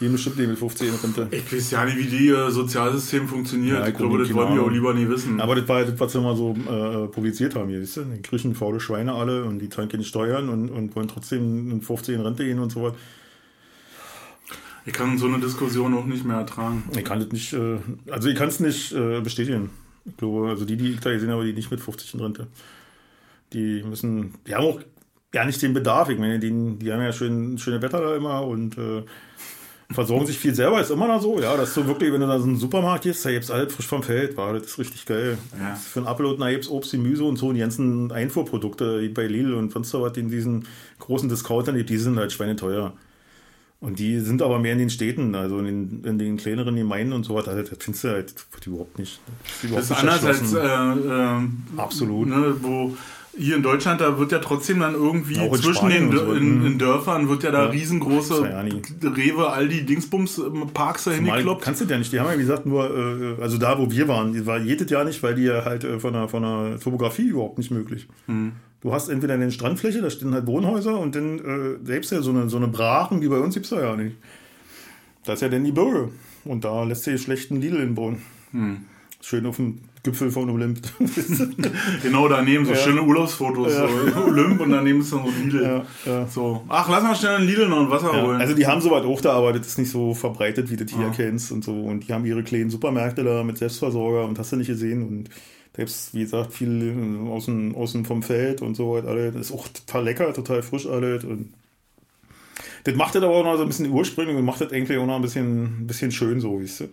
Die bestimmt nicht mit 15 Rente. Ich weiß ja nicht, wie die äh, Sozialsystem funktioniert. Ja, ich ich glaube, das wollen wir Ahnung. auch lieber nie wissen. Aber das war das, was sie mal so äh, publiziert haben hier, weißt du? Die kriechen faule Schweine alle und die zahlen keine Steuern und, und wollen trotzdem in 15 Rente gehen und so was. Ich kann so eine Diskussion auch nicht mehr ertragen. Ich kann das nicht, äh, also ich kann es nicht äh, bestätigen. Ich glaube, also die, die ich da gesehen habe, die nicht mit 50 in Rente. Die müssen, die haben auch ja nicht den Bedarf. Ich meine, die, die haben ja schön, schöne Wetter da immer und äh, versorgen sich viel selber. Ist immer noch so, ja. Das ist so wirklich, wenn du da so einen Supermarkt gehst, da gibt's alles frisch vom Feld, war das ist richtig geil. Ja. Für einen Apfel und ein gibt's Obst, Gemüse und so und die ganzen Einfuhrprodukte wie bei Lidl und sonst was in diesen großen Discountern, die sind halt schweineteuer. Und die sind aber mehr in den Städten, also in den, in den kleineren Gemeinden und so was. Also, das findest du halt überhaupt nicht. Das ist, Das ist überhaupt anders als äh, äh, Absolut. Ne, wo hier in Deutschland, da wird ja trotzdem dann irgendwie zwischen den so. in, Mhm. in Dörfern wird ja da Ja. riesengroße ja. Rewe, Aldi, Dingsbums ähm, Parks da hingekloppt. kannst du ja nicht. Die haben ja, wie gesagt, nur, äh, also da, wo wir waren, die war jedes Jahr nicht, weil die ja halt äh, von der, von der Topografie überhaupt nicht möglich. Hm. Du hast entweder eine Strandfläche, da stehen halt Wohnhäuser und dann äh, selbst ja so eine, so eine Brachen wie bei uns gibt's da ja nicht. Das ist ja dann die Bürger. Und da lässt sich schlecht ein Lidl hinbauen. Hm. Schön auf dem Gipfel von Olymp. <laughs> Genau daneben, so Ja. schöne Urlaubsfotos, Ja. so <laughs> Olymp und daneben ist dann so Lidl. ja. So, ach, lass mal schnell ein Lidl noch ein Wasser holen. also die haben sowas auch da, aber das ist nicht so verbreitet, wie du das hier Ah. kennst und so. Und die haben ihre kleinen Supermärkte da mit Selbstversorger und hast du nicht gesehen. Und da gibt's, wie gesagt, viel außen, außen vom Feld und so weiter. alles. Das ist auch total lecker, total frisch alles. Und das macht das aber auch noch so ein bisschen ursprünglich und macht das irgendwie auch noch ein bisschen, ein bisschen schön so, weißt du.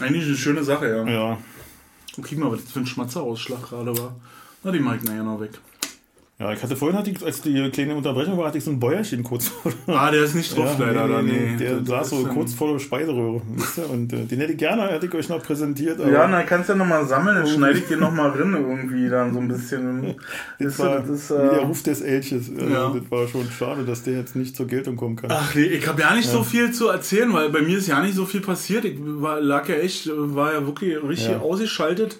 Eigentlich eine schöne Sache, ja. Ja. Und krieg mal, was das für ein Schmatzerausschlag gerade war. Na, die mag ich nachher noch weg. Ja, ich hatte vorhin, hatte ich, als die kleine Unterbrechung war, hatte ich so ein Bäuerchen kurz vor Ah, der ist nicht drauf, Ja, leider. nee, nee, nee. Der Das saß so kurz vor der Speiseröhre. Und äh, den hätte ich gerne, hätte ich euch noch präsentiert. Ja, na, kannst du ja nochmal sammeln, dann schneide ich den nochmal rein irgendwie dann so ein bisschen. <laughs> das Ist, war das wie der äh, Ruf des Elches. Also, Ja. Das war schon schade, dass der jetzt nicht zur Geltung kommen kann. Ach nee, ich habe ja nicht so viel zu erzählen, weil bei mir ist ja nicht so viel passiert. Ich war, lag ja echt, war ja wirklich richtig Ja. ausgeschaltet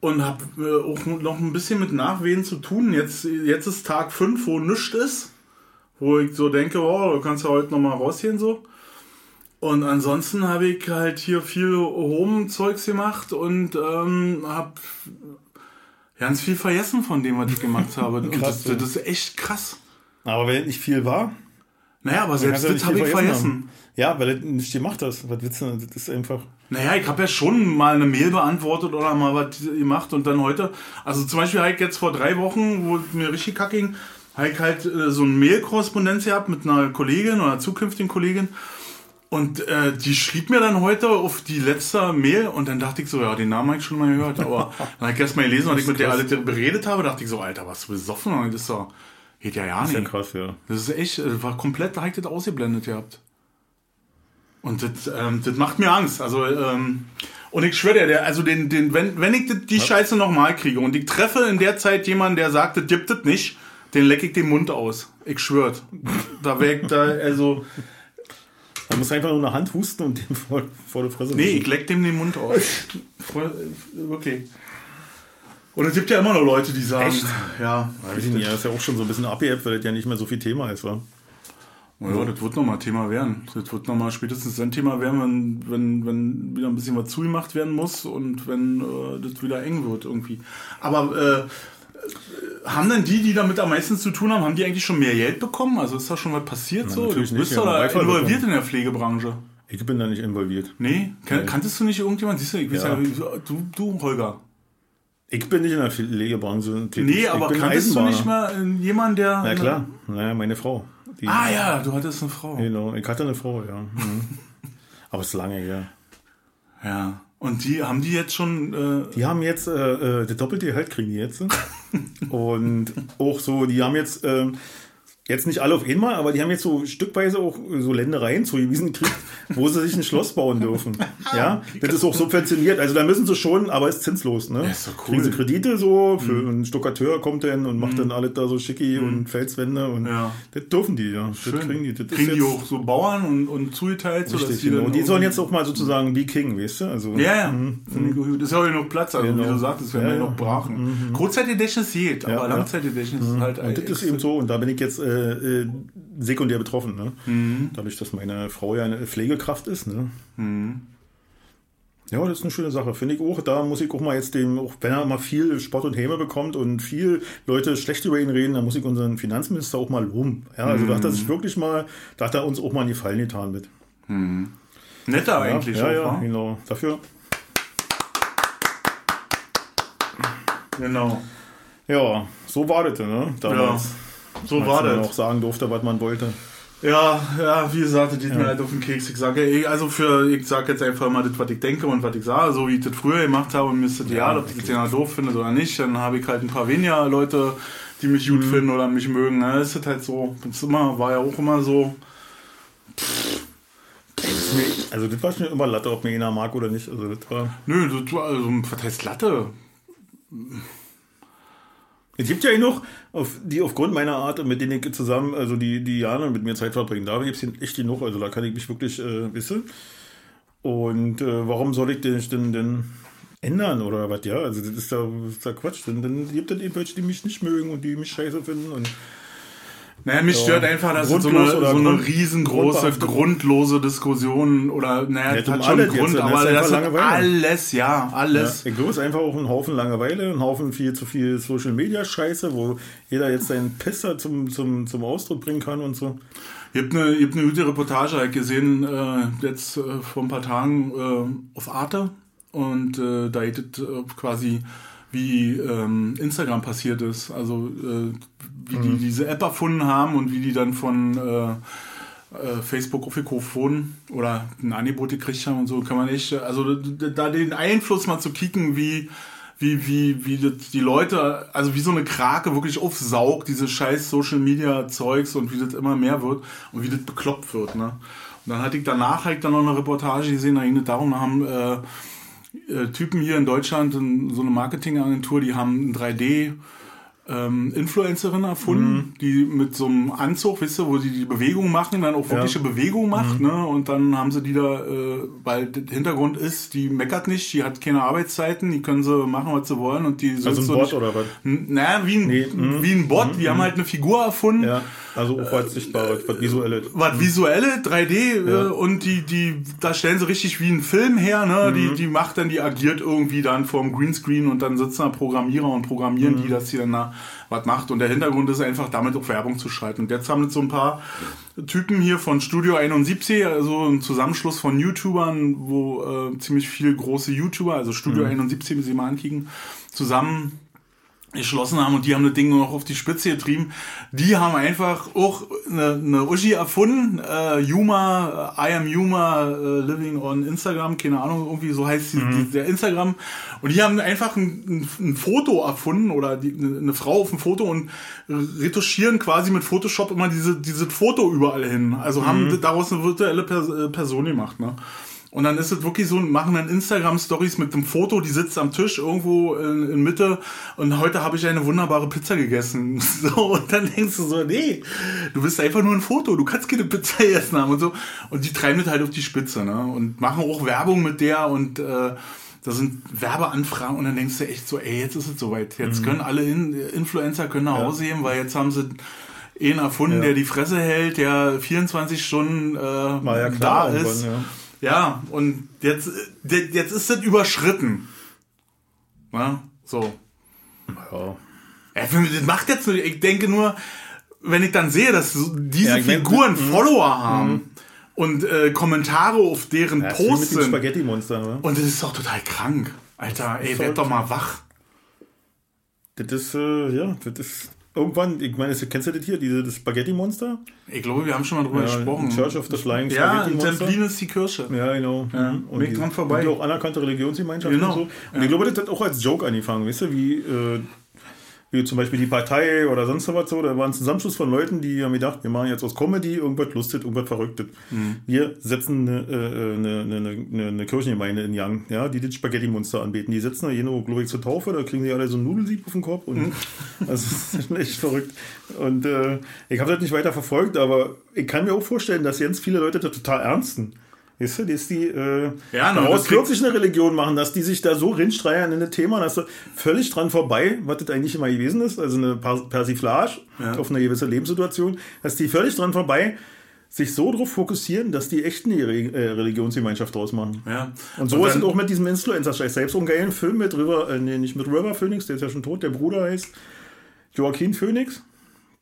und habe äh, auch noch ein bisschen mit Nachwehen zu tun. Jetzt, jetzt ist Tag 5, wo nichts ist, wo ich so denke, oh, du kannst ja heute nochmal rausgehen so. Und ansonsten habe ich halt hier viel Home-Zeugs gemacht und ähm, habe ganz viel vergessen von dem, was ich gemacht habe. Und Krass, das, das ist echt krass. Aber wenn nicht viel war, Naja, aber selbst das habe ich vergessen. Ja, weil er nicht gemacht hast. Was willst du? denn? Das ist einfach. Naja, ich habe ja schon mal eine Mail beantwortet oder mal was gemacht und dann heute, also zum Beispiel habe ich jetzt vor drei Wochen, wo mir richtig kacke ging, habe ich halt äh, so eine Mail-Korrespondenz gehabt mit einer Kollegin oder einer zukünftigen Kollegin und äh, die schrieb mir dann heute auf die letzte Mail und dann dachte ich so, ja, den Namen habe ich schon mal gehört, aber <laughs> dann habe ich erst mal gelesen, was ich mit der alle beredet habe, dachte ich so, Alter, was du besoffen? Und das ist doch, geht ja ja Das ist ja nicht. krass, ja. Das ist echt, äh, war komplett direkt das ausgeblendet gehabt. Und das, ähm, das macht mir Angst. Also, ähm, und ich schwöre dir, also den, den, wenn, wenn ich das- die Scheiße nochmal kriege und ich treffe in der Zeit jemanden, der sagt, das gibt es nicht, den lecke ich den Mund aus. Ich schwöre. Da ich da, also, Man muss einfach nur eine Hand husten und den vor, vor der Fresse nee, wischen. ich leck dem den Mund aus. Wirklich. Und es gibt ja immer noch Leute, die sagen, Echt? ja, Weiß ich nicht, ja, ist ja auch schon so ein bisschen abgeebbt, weil das ja nicht mehr so viel Thema ist, wa? Ja, das wird nochmal Thema werden. Das wird nochmal spätestens ein Thema werden, wenn, wenn, wenn wieder ein bisschen was zugemacht werden muss und wenn äh, das wieder eng wird irgendwie. Aber äh, äh, haben denn die, die damit am meisten zu tun haben, haben die eigentlich schon mehr Geld bekommen? Also ist da schon was passiert Na, so? Du bist nicht, da involviert bekommen. in der Pflegebranche. Ich bin da nicht involviert. Nee? Kan Nee. Kanntest du nicht irgendjemand? Siehst du, ich weiß ja. Ja. du, du, Holger. Ich bin nicht in der Pflegebranche tätig. Nee, aber kanntest du Eisenbahner. nicht mal äh, jemanden, der. Na klar, naja, meine Frau. Die, Ah ja, du hattest eine Frau. Genau, ich hatte eine Frau, ja. Mhm. <laughs> Aber es ist lange her. Ja. Und die haben die jetzt schon. Äh, Die haben jetzt äh, äh, der doppelte Gehalt kriegen die jetzt. <laughs> und auch so, die haben jetzt ähm, jetzt nicht alle auf einmal, aber die haben jetzt so stückweise auch so Ländereien zugewiesen gekriegt, wo sie sich ein Schloss bauen dürfen. <laughs> Ja, das ist auch subventioniert. Also da müssen sie schon, aber ist zinslos. Ne? Ja, ist doch cool. Kriegen sie Kredite so, für einen Stuckateur kommt dann und macht dann alles da so schicki und Felswände und Ja. das dürfen die, ja. Das Schön. kriegen die. Das Kriegen die auch so Bauern und, und zugeteilt, sodass Richtig, die genau. Und die sollen jetzt auch mal sozusagen wie King, weißt du? Also, Ja, ja. Ich gut. Das ist ja auch genug Platz, also Genau. wie du sagst, das werden Ja, ja, ja. noch brachen. Kurzzeitgedächtnis geht, aber Ja, ja. Langzeitgedächtnis ist halt Und das ist eben so, und da bin ich jetzt äh, äh, sekundär betroffen. Ne? Mhm. Dadurch, dass meine Frau ja eine Pflegekraft ist. Ne? Ja, das ist eine schöne Sache, finde ich auch. Da muss ich auch mal jetzt dem, auch wenn er mal viel Spott und Häme bekommt und viel Leute schlecht über ihn reden, dann muss ich unseren Finanzminister auch mal loben. Ja, also da hat er Mhm. sich wirklich mal, da hat er uns auch mal einen Gefallen getan mit. netter Ja, eigentlich ja, auch, ja, wa? genau. Dafür, Genau. ja, so war das, ne? Damals. So war das. auch sagen durfte, was man wollte. Ja, ja, wie gesagt, das geht mir halt auf den Keks. Ich sage, ey, also für, ich sage jetzt einfach mal das, was ich denke und was ich sage, so wie ich das früher gemacht habe und mir ist das egal, ob das jetzt jemand doof findet oder nicht, dann habe ich halt ein paar weniger Leute, die mich Mhm. gut finden oder mich mögen. Ne? Das ist halt so, das immer, war ja auch immer so. Also das war schon immer Latte, ob mir einer mag oder nicht. Also das war. Nö, das war, also, was heißt Latte? Es gibt ja noch, auf, die aufgrund meiner Art, mit denen ich zusammen, also die, die Jana mit mir Zeit verbringen, da gibt es echt genug, also da kann ich mich wirklich äh, wissen. Und äh, warum soll ich den denn, denn ändern oder was, ja? Also das ist ja, ist ja Quatsch. Dann, dann gibt es eben welche, die mich nicht mögen und die mich scheiße finden. Und Naja, mich stört einfach, dass so eine, so eine riesengroße, grundlose Diskussion oder, naja, Ja, das hat schon einen jetzt, Grund, dann aber das Langeweile. alles, ja, ja, alles. glaube, es ist einfach auch ein Haufen Langeweile, ein Haufen viel zu viel Social Media Scheiße, wo jeder jetzt seinen Pisser zum, zum, zum Ausdruck bringen kann und so. Ich habe eine, hab eine gute Reportage halt gesehen, äh, jetzt äh, vor ein paar Tagen äh, auf Arte. Und äh, da es äh, quasi, wie ähm, Instagram passiert ist. Also wie die diese App erfunden haben und wie die dann von äh, äh, Facebook aufgekauft oder ein Angebot gekriegt haben und so, kann man echt, also da den Einfluss mal zu kicken, wie wie, wie, wie das die Leute, also wie so eine Krake wirklich aufsaugt, diese scheiß Social Media Zeugs und wie das immer mehr wird und wie das bekloppt wird, ne? Und dann hatte ich danach halt dann noch eine Reportage gesehen, da ging es darum, da haben äh, äh, Typen hier in Deutschland in, so eine Marketingagentur, die haben ein 3D ähm, Influencerin erfunden, die mit so einem Anzug, wisst ihr, wo sie die Bewegung machen, dann auch wirkliche Bewegung macht, ne? Und dann haben sie die da, äh, weil der Hintergrund ist, die meckert nicht, die hat keine Arbeitszeiten, die können sie machen, was sie wollen und die Also ein so Bot nicht, oder was? Naja, wie ein, Nee, mhm. wie ein Bot, die haben halt eine Figur erfunden, Ja, also auch was Sichtbares, was Visuelles. was visuelle 3D Ja. äh, und die die da stellen sie richtig wie einen Film her, ne? Mhm. Die die macht dann die agiert irgendwie dann vorm Greenscreen und dann sitzen da Programmierer und programmieren Mhm. die, dass sie dann da was macht und der Hintergrund ist einfach damit auch Werbung zu schalten. Und jetzt haben jetzt so ein paar Typen hier von Studio 71, also ein Zusammenschluss von YouTubern, wo äh, ziemlich viele große YouTuber, also Studio Mhm. 71, wenn Sie mal ankicken, zusammen geschlossen haben und die haben das Ding nur noch auf die Spitze getrieben. Die haben einfach auch eine, eine Uschi erfunden, äh, Yuma, äh, I am Yuma, äh, living on Instagram, keine Ahnung, irgendwie so heißt die, die, der Instagram. Und die haben einfach ein, ein, ein Foto erfunden oder die, eine, Frau auf dem Foto und retuschieren quasi mit Photoshop immer diese, dieses Foto überall hin. Also haben daraus eine virtuelle äh, Person gemacht, ne? Und dann ist es wirklich so, machen dann Instagram-Stories mit dem Foto, die sitzt am Tisch irgendwo in, in Mitte und heute habe ich eine wunderbare Pizza gegessen. <laughs> So, und dann denkst du so, nee, du bist einfach nur ein Foto, du kannst keine Pizza essen haben und so. Und die treiben das halt auf die Spitze, ne? Und machen auch Werbung mit der und äh, da sind Werbeanfragen und dann denkst du echt so, ey, jetzt ist es soweit. Jetzt können alle In Influencer können nach Hause gehen, weil jetzt haben sie einen erfunden, Ja. der die Fresse hält, der 24 Stunden äh, ja da ist. ja. Ja, und jetzt, äh, jetzt ist das überschritten. Na, so. Ja. Das macht jetzt nur, ich denke nur, wenn ich dann sehe, dass diese Ja, Figuren mhm. Follower haben und äh, Kommentare auf deren Ja, Posts mit sind. Spaghetti-Monster, ne? Und das ist doch total krank. Alter, ey, werd verrückt. doch mal wach. Das ist, äh, ja, das ist. Irgendwann, ich meine, kennst du das hier, diese das Spaghetti-Monster? Ich glaube, wir haben schon mal drüber Ja, gesprochen. Church of the Flying ja, Spaghetti in Monster. Templin ist die Kirche. Ja, genau. Ja, Mhm. Weg dran vorbei. Und die auch anerkannte Religionsgemeinschaft Genau. und so. Und ich glaube, das hat auch als Joke angefangen, weißt du, wie, äh, wie zum Beispiel die Partei oder sonst was so. Da war ein Zusammenschluss von Leuten, die haben gedacht, wir machen jetzt aus Comedy irgendwas Lustig, irgendwas Verrücktes. Mhm. Wir setzen eine, äh, eine, eine, eine, Kirchengemeinde in Young, ja, die das Spaghetti-Monster anbeten. Die setzen da hier glaube ich, zur Taufe, da kriegen die alle so einen Nudelsieb auf den Kopf. Und Mhm. also, <laughs> das ist echt verrückt. Und äh, ich habe das nicht weiter verfolgt, aber ich kann mir auch vorstellen, dass ganz viele Leute das total ernsten. Weißt du, dass die äh, Ja, na, daraus wirklich eine Religion machen, dass die sich da so rinstreiern in das Thema, dass du völlig dran vorbei, was das eigentlich immer gewesen ist, also eine Per- Persiflage Ja. auf eine gewisse Lebenssituation, dass die völlig dran vorbei sich so darauf fokussieren, dass die echt eine äh, Religionsgemeinschaft draus machen. Ja. Und so ist dann- es auch mit diesem Influencer-Scheiß. Selbst so einen geilen Film mit River, äh, nee, nicht mit River Phoenix, der ist ja schon tot, der Bruder heißt Joaquin Phoenix,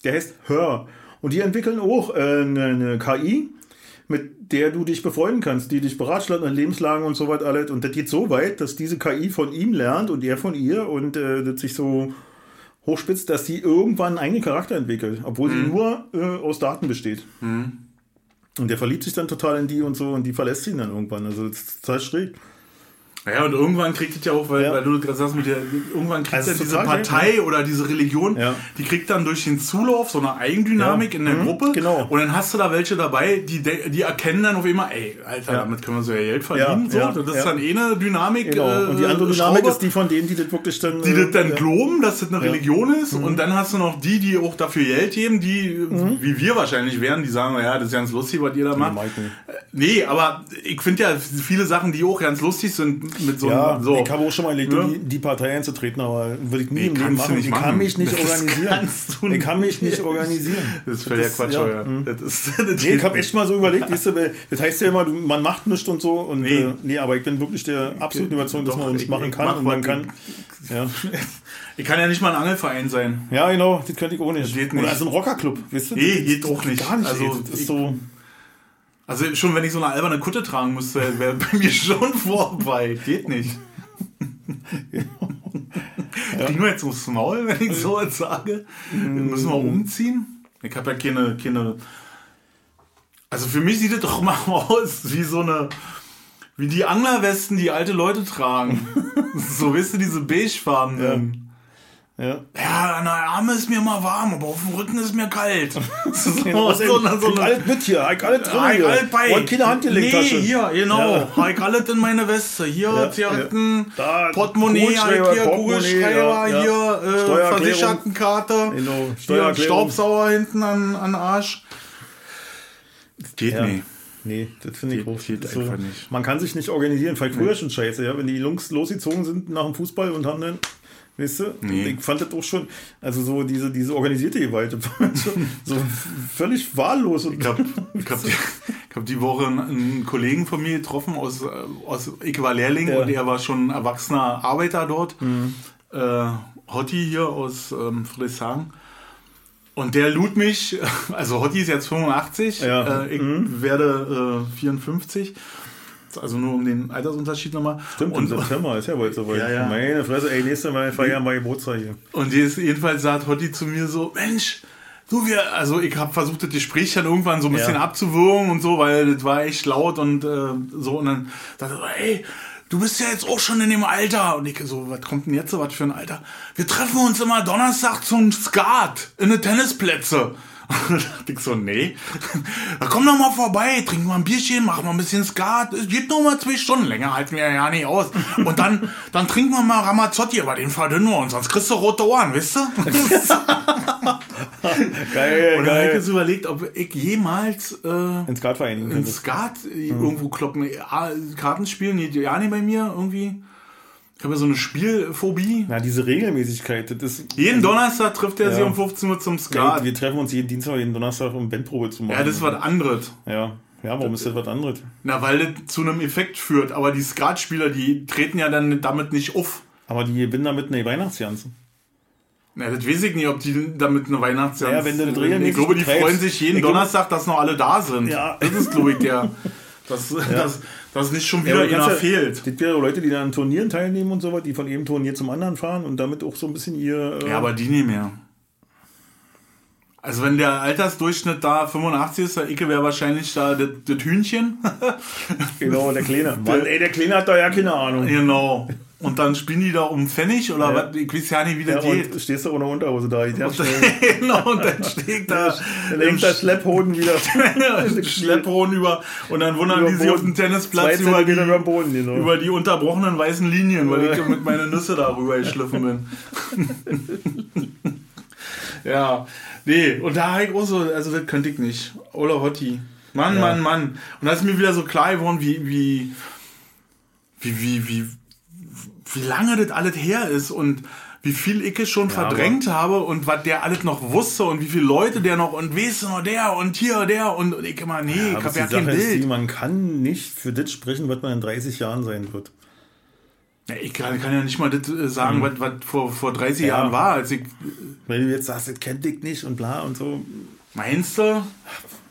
der heißt Her. Und die entwickeln auch äh, eine, eine KI, mit der du dich befreunden kannst, die dich beratschlagt an Lebenslagen und so weiter alles. Und das geht so weit, dass diese KI von ihm lernt und er von ihr und äh, das sich so hochspitzt, dass sie irgendwann einen eigenen Charakter entwickelt, obwohl sie nur äh, aus Daten besteht. Und der verliebt sich dann total in die und so und die verlässt ihn dann irgendwann. Also das ist total schräg. Ja, und irgendwann kriegt es ja auch, weil, Ja. weil du gerade sagst, mit der, irgendwann kriegt Also ja diese Partei oder diese Religion, Ja. die kriegt dann durch den Zulauf so eine Eigendynamik Ja. in der Mhm, Gruppe. genau. Und dann hast du da welche dabei, die, die erkennen dann auf einmal, ey, Alter, damit können wir so ja Geld verdienen. Ja, so. das ist dann eh eine Dynamik. Genau. äh, Und die andere Dynamik Schraube, ist die von denen, die das wirklich dann. die äh, das dann ja. glauben, dass das eine Religion ist. Mhm. Und dann hast du noch die, die auch dafür Geld geben, die, wie wir wahrscheinlich wären, die sagen, ja, das ist ganz lustig, was ihr da macht. nicht. Nee, aber ich finde ja viele Sachen, die auch ganz lustig sind mit so Ja, einem, so. ich habe auch schon mal überlegt, in die, die Partei einzutreten, aber würde ich nie Nee, im Leben machen. nicht ich machen. kann mich nicht Das organisieren. <laughs> du ich kann mich nicht nicht. organisieren. Das ist völliger Quatsch, ja, ja. mhm. Das ist, <laughs> das Nee, ich habe echt mal so überlegt, weißt du, das heißt ja immer, man macht nichts und so. Und, Nee. Äh, nee, aber ich bin wirklich der absoluten Überzeugung, dass man uns ich- machen kann. mach und man kann. Ja. <laughs> Ich kann ja nicht mal ein Angelverein sein. ja, genau, das könnte ich auch nicht. Das geht Oder nicht. also ein Rockerclub, weißt du? Nee, geht auch nicht. Gar nicht. Also, das ist so. Also schon wenn ich so eine alberne Kutte tragen müsste, wäre bei mir schon vorbei. Geht nicht. Kriegen wir jetzt aufs Maul, wenn ich so was sage? Müssen wir umziehen? Ich habe ja keine, keine. Also für mich sieht es doch mal <laughs> aus wie so eine. Wie die Anglerwesten, die alte Leute tragen. <laughs> so, weißt du, diese beigefarbenen. Ja. Ja, an der Arme ist mir mal warm, aber auf dem Rücken ist mir kalt. so, Genau, <laughs> so, so Bring eine- alles mit hier, ich alles drin Ja, ich alles bei. Und keine Handgelenktasche. Nee, hier, genau. Ja. Ja. Ich alles in meine Weste. Hier Ja, Zigaretten, Da, Portemonnaie, Kugelschreiber, hier Kugelschreiber, ja, ja. hier äh. Versichertenkarte, Genau, hier. Staubsauer hinten an, an Arsch. Das geht Ja. nicht. Nee, das finde ich Geht- hoch. geht einfach nicht. Man kann sich nicht organisieren. Vielleicht früher schon scheiße, ja, wenn die Jungs losgezogen sind nach dem Fußball und haben dann, weißt du, Nee. ich fand das auch schon, also so diese, diese organisierte Gewalt, <laughs> so, so völlig wahllos. Und Ich habe hab <laughs> die, ich hab die Woche einen, Kollegen von mir getroffen aus, aus ich war Lehrling Ja. und er war schon erwachsener Arbeiter dort. Äh, Hotti hier aus ähm, Friedrichshagen. Und der lud mich, <laughs> also Hotti ist jetzt 85, Ja. äh, ich werde äh, 54. Also nur um den Altersunterschied nochmal. Stimmt, und, im September ist ja bald soweit. Ja, ja. Meine Fresse, ey, nächstes Mal feiern wir Geburtstag hier. Und jedenfalls sagt Hotti zu mir so, Mensch, du wir, also ich habe versucht, das Gespräch dann irgendwann so ein bisschen Ja. abzuwürgen und so, weil das war echt laut und äh, so. Und dann er, so, ey, du bist ja jetzt auch schon in dem Alter. Und ich so, was kommt denn jetzt so was für ein Alter? Wir treffen uns immer Donnerstag zum Skat in den Tennisplätze. Und <laughs> da dachte ich so, nee. Da komm doch mal vorbei, trink mal ein Bierchen, mach mal ein bisschen Skat. Es geht nur mal zwei Stunden, länger halten wir ja nicht aus. Und dann, dann trinken wir mal Ramazzotti, aber den verdünnen wir uns, sonst kriegst du rote Ohren, weißt du? <laughs> Geil, Und dann habe ich geil. jetzt überlegt, ob ich jemals äh, Ins Skat vereinigen in. Skat äh, irgendwo kloppen, äh, Karten spielen, nee, ja nicht bei mir irgendwie. Ich habe ja so eine Spielphobie. Na, diese Regelmäßigkeit, das ist. Jeden Donnerstag trifft er Ja. sich um 15 Uhr zum Ja, Skat. wir treffen uns jeden Dienstag, jeden Donnerstag, um Bandprobe zu machen. Ja, das ist was anderes. Ja, ja warum ist das was anderes? Na, weil das zu einem Effekt führt. Aber die Skatspieler, die treten ja dann damit nicht auf. Aber die gewinnen damit eine Weihnachtsjanze. Na, das weiß ich nicht, ob die damit eine Weihnachtsjahre. Ja, wenn du das regelmäßig Ich glaube, die betreibst. freuen sich jeden Ich Donnerstag, dass noch alle da sind. Ja. Das ist, glaube ich, der. <laughs> Dass, dass, dass nicht schon wieder einer ja- fehlt. Das wäre Leute, die dann an Turnieren teilnehmen und so was, die von einem Turnier zum anderen fahren und damit auch so ein bisschen ihr. äh, Ja, aber die nicht mehr. Also wenn der Altersdurchschnitt da 85 ist, der Icke wäre wahrscheinlich da das, das Hühnchen. <laughs> Genau, der Kleine. Mann, ey, der Kleine hat da ja keine Ahnung. genau. Und dann spielen die da um Pfennig oder Ja. was? Ich weiß ja nicht, wie Ja, das geht. und stehst du ohne Unterhose da. Und, <laughs> genau, und dann steht da dann hängt der Schlepphoden wieder. <laughs> Schlepphoden über und dann wundern Über die sich auf dem Tennisplatz über die, Boden, genau. über die unterbrochenen weißen Linien, weil ich mit meinen Nüsse darüber geschliffen bin. <laughs> ja, nee, und da habe ich auch so, also das könnte ich nicht. Ola Hotti. Mann, Ja. Mann, Mann. Und da ist mir wieder so klar geworden, wie, wie, wie, wie, wie, wie lange das alles her ist und wie viel ich es schon verdrängt habe und was der alles noch wusste und wie viele Leute der noch und weißt du noch der und hier der und, und ich immer, nee, ich Aber hab die ja kein Sache ist die, Bild. man kann nicht für das sprechen, was man in 30 Jahren sein wird. Ja, ich kann, kann ja nicht mal das äh, sagen, was, was vor, vor 30 Mhm. Ja. Jahren war. Als ich, Wenn du jetzt sagst, das kennt ich nicht und bla und so. meinst du?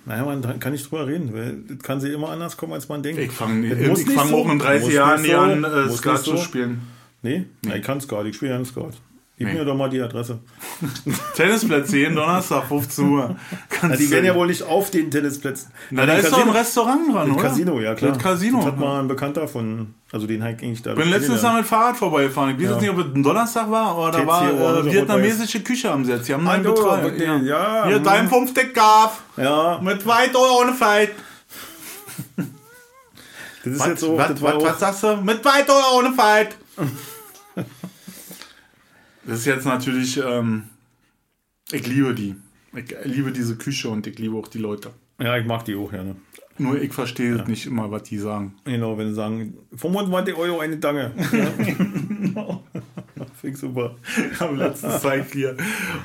Naja, man kann nicht drüber reden, weil das kann sie immer anders kommen, als man denkt. Ich fange fang so, auch in 30 muss Jahren so, an, äh, Skat zu spielen. Nee, nee. ich kann Skat, ich spiele ja nicht Skat. Gib Nee. mir doch mal die Adresse. <laughs> Tennisplätze jeden Donnerstag, 15 Uhr. Na, Kannst die werden ja wohl nicht auf den Tennisplätzen. Na, da Den ist doch ein Casino- Restaurant dran, oder? Casino, ja klar. Das Casino. Das hat mal ein Bekannter von, also den Hike eigentlich da. Ich bin letztens Mal mit Fahrrad vorbeigefahren. Ich weiß jetzt nicht, ob es ein Donnerstag war, aber da war äh, vietnamesische Küche am Set. Sie haben einen mit Ja. ja, Hier, hm. dein 5 Gaff. Ja, Mit weit Euro ohne Fight. das ist Was, jetzt so. was, was, was sagst du? Mit weit Euro ohne Fight. <laughs> das ist jetzt natürlich, ähm, ich liebe die. Ich liebe diese Küche und ich liebe auch die Leute. ja, ich mag die auch gerne. Nur ich verstehe nicht immer, was die sagen. Genau, wenn sie sagen, 25 Euro eine Tange. <laughs> Ja. <laughs> Ich super. Am letzten Zeit hier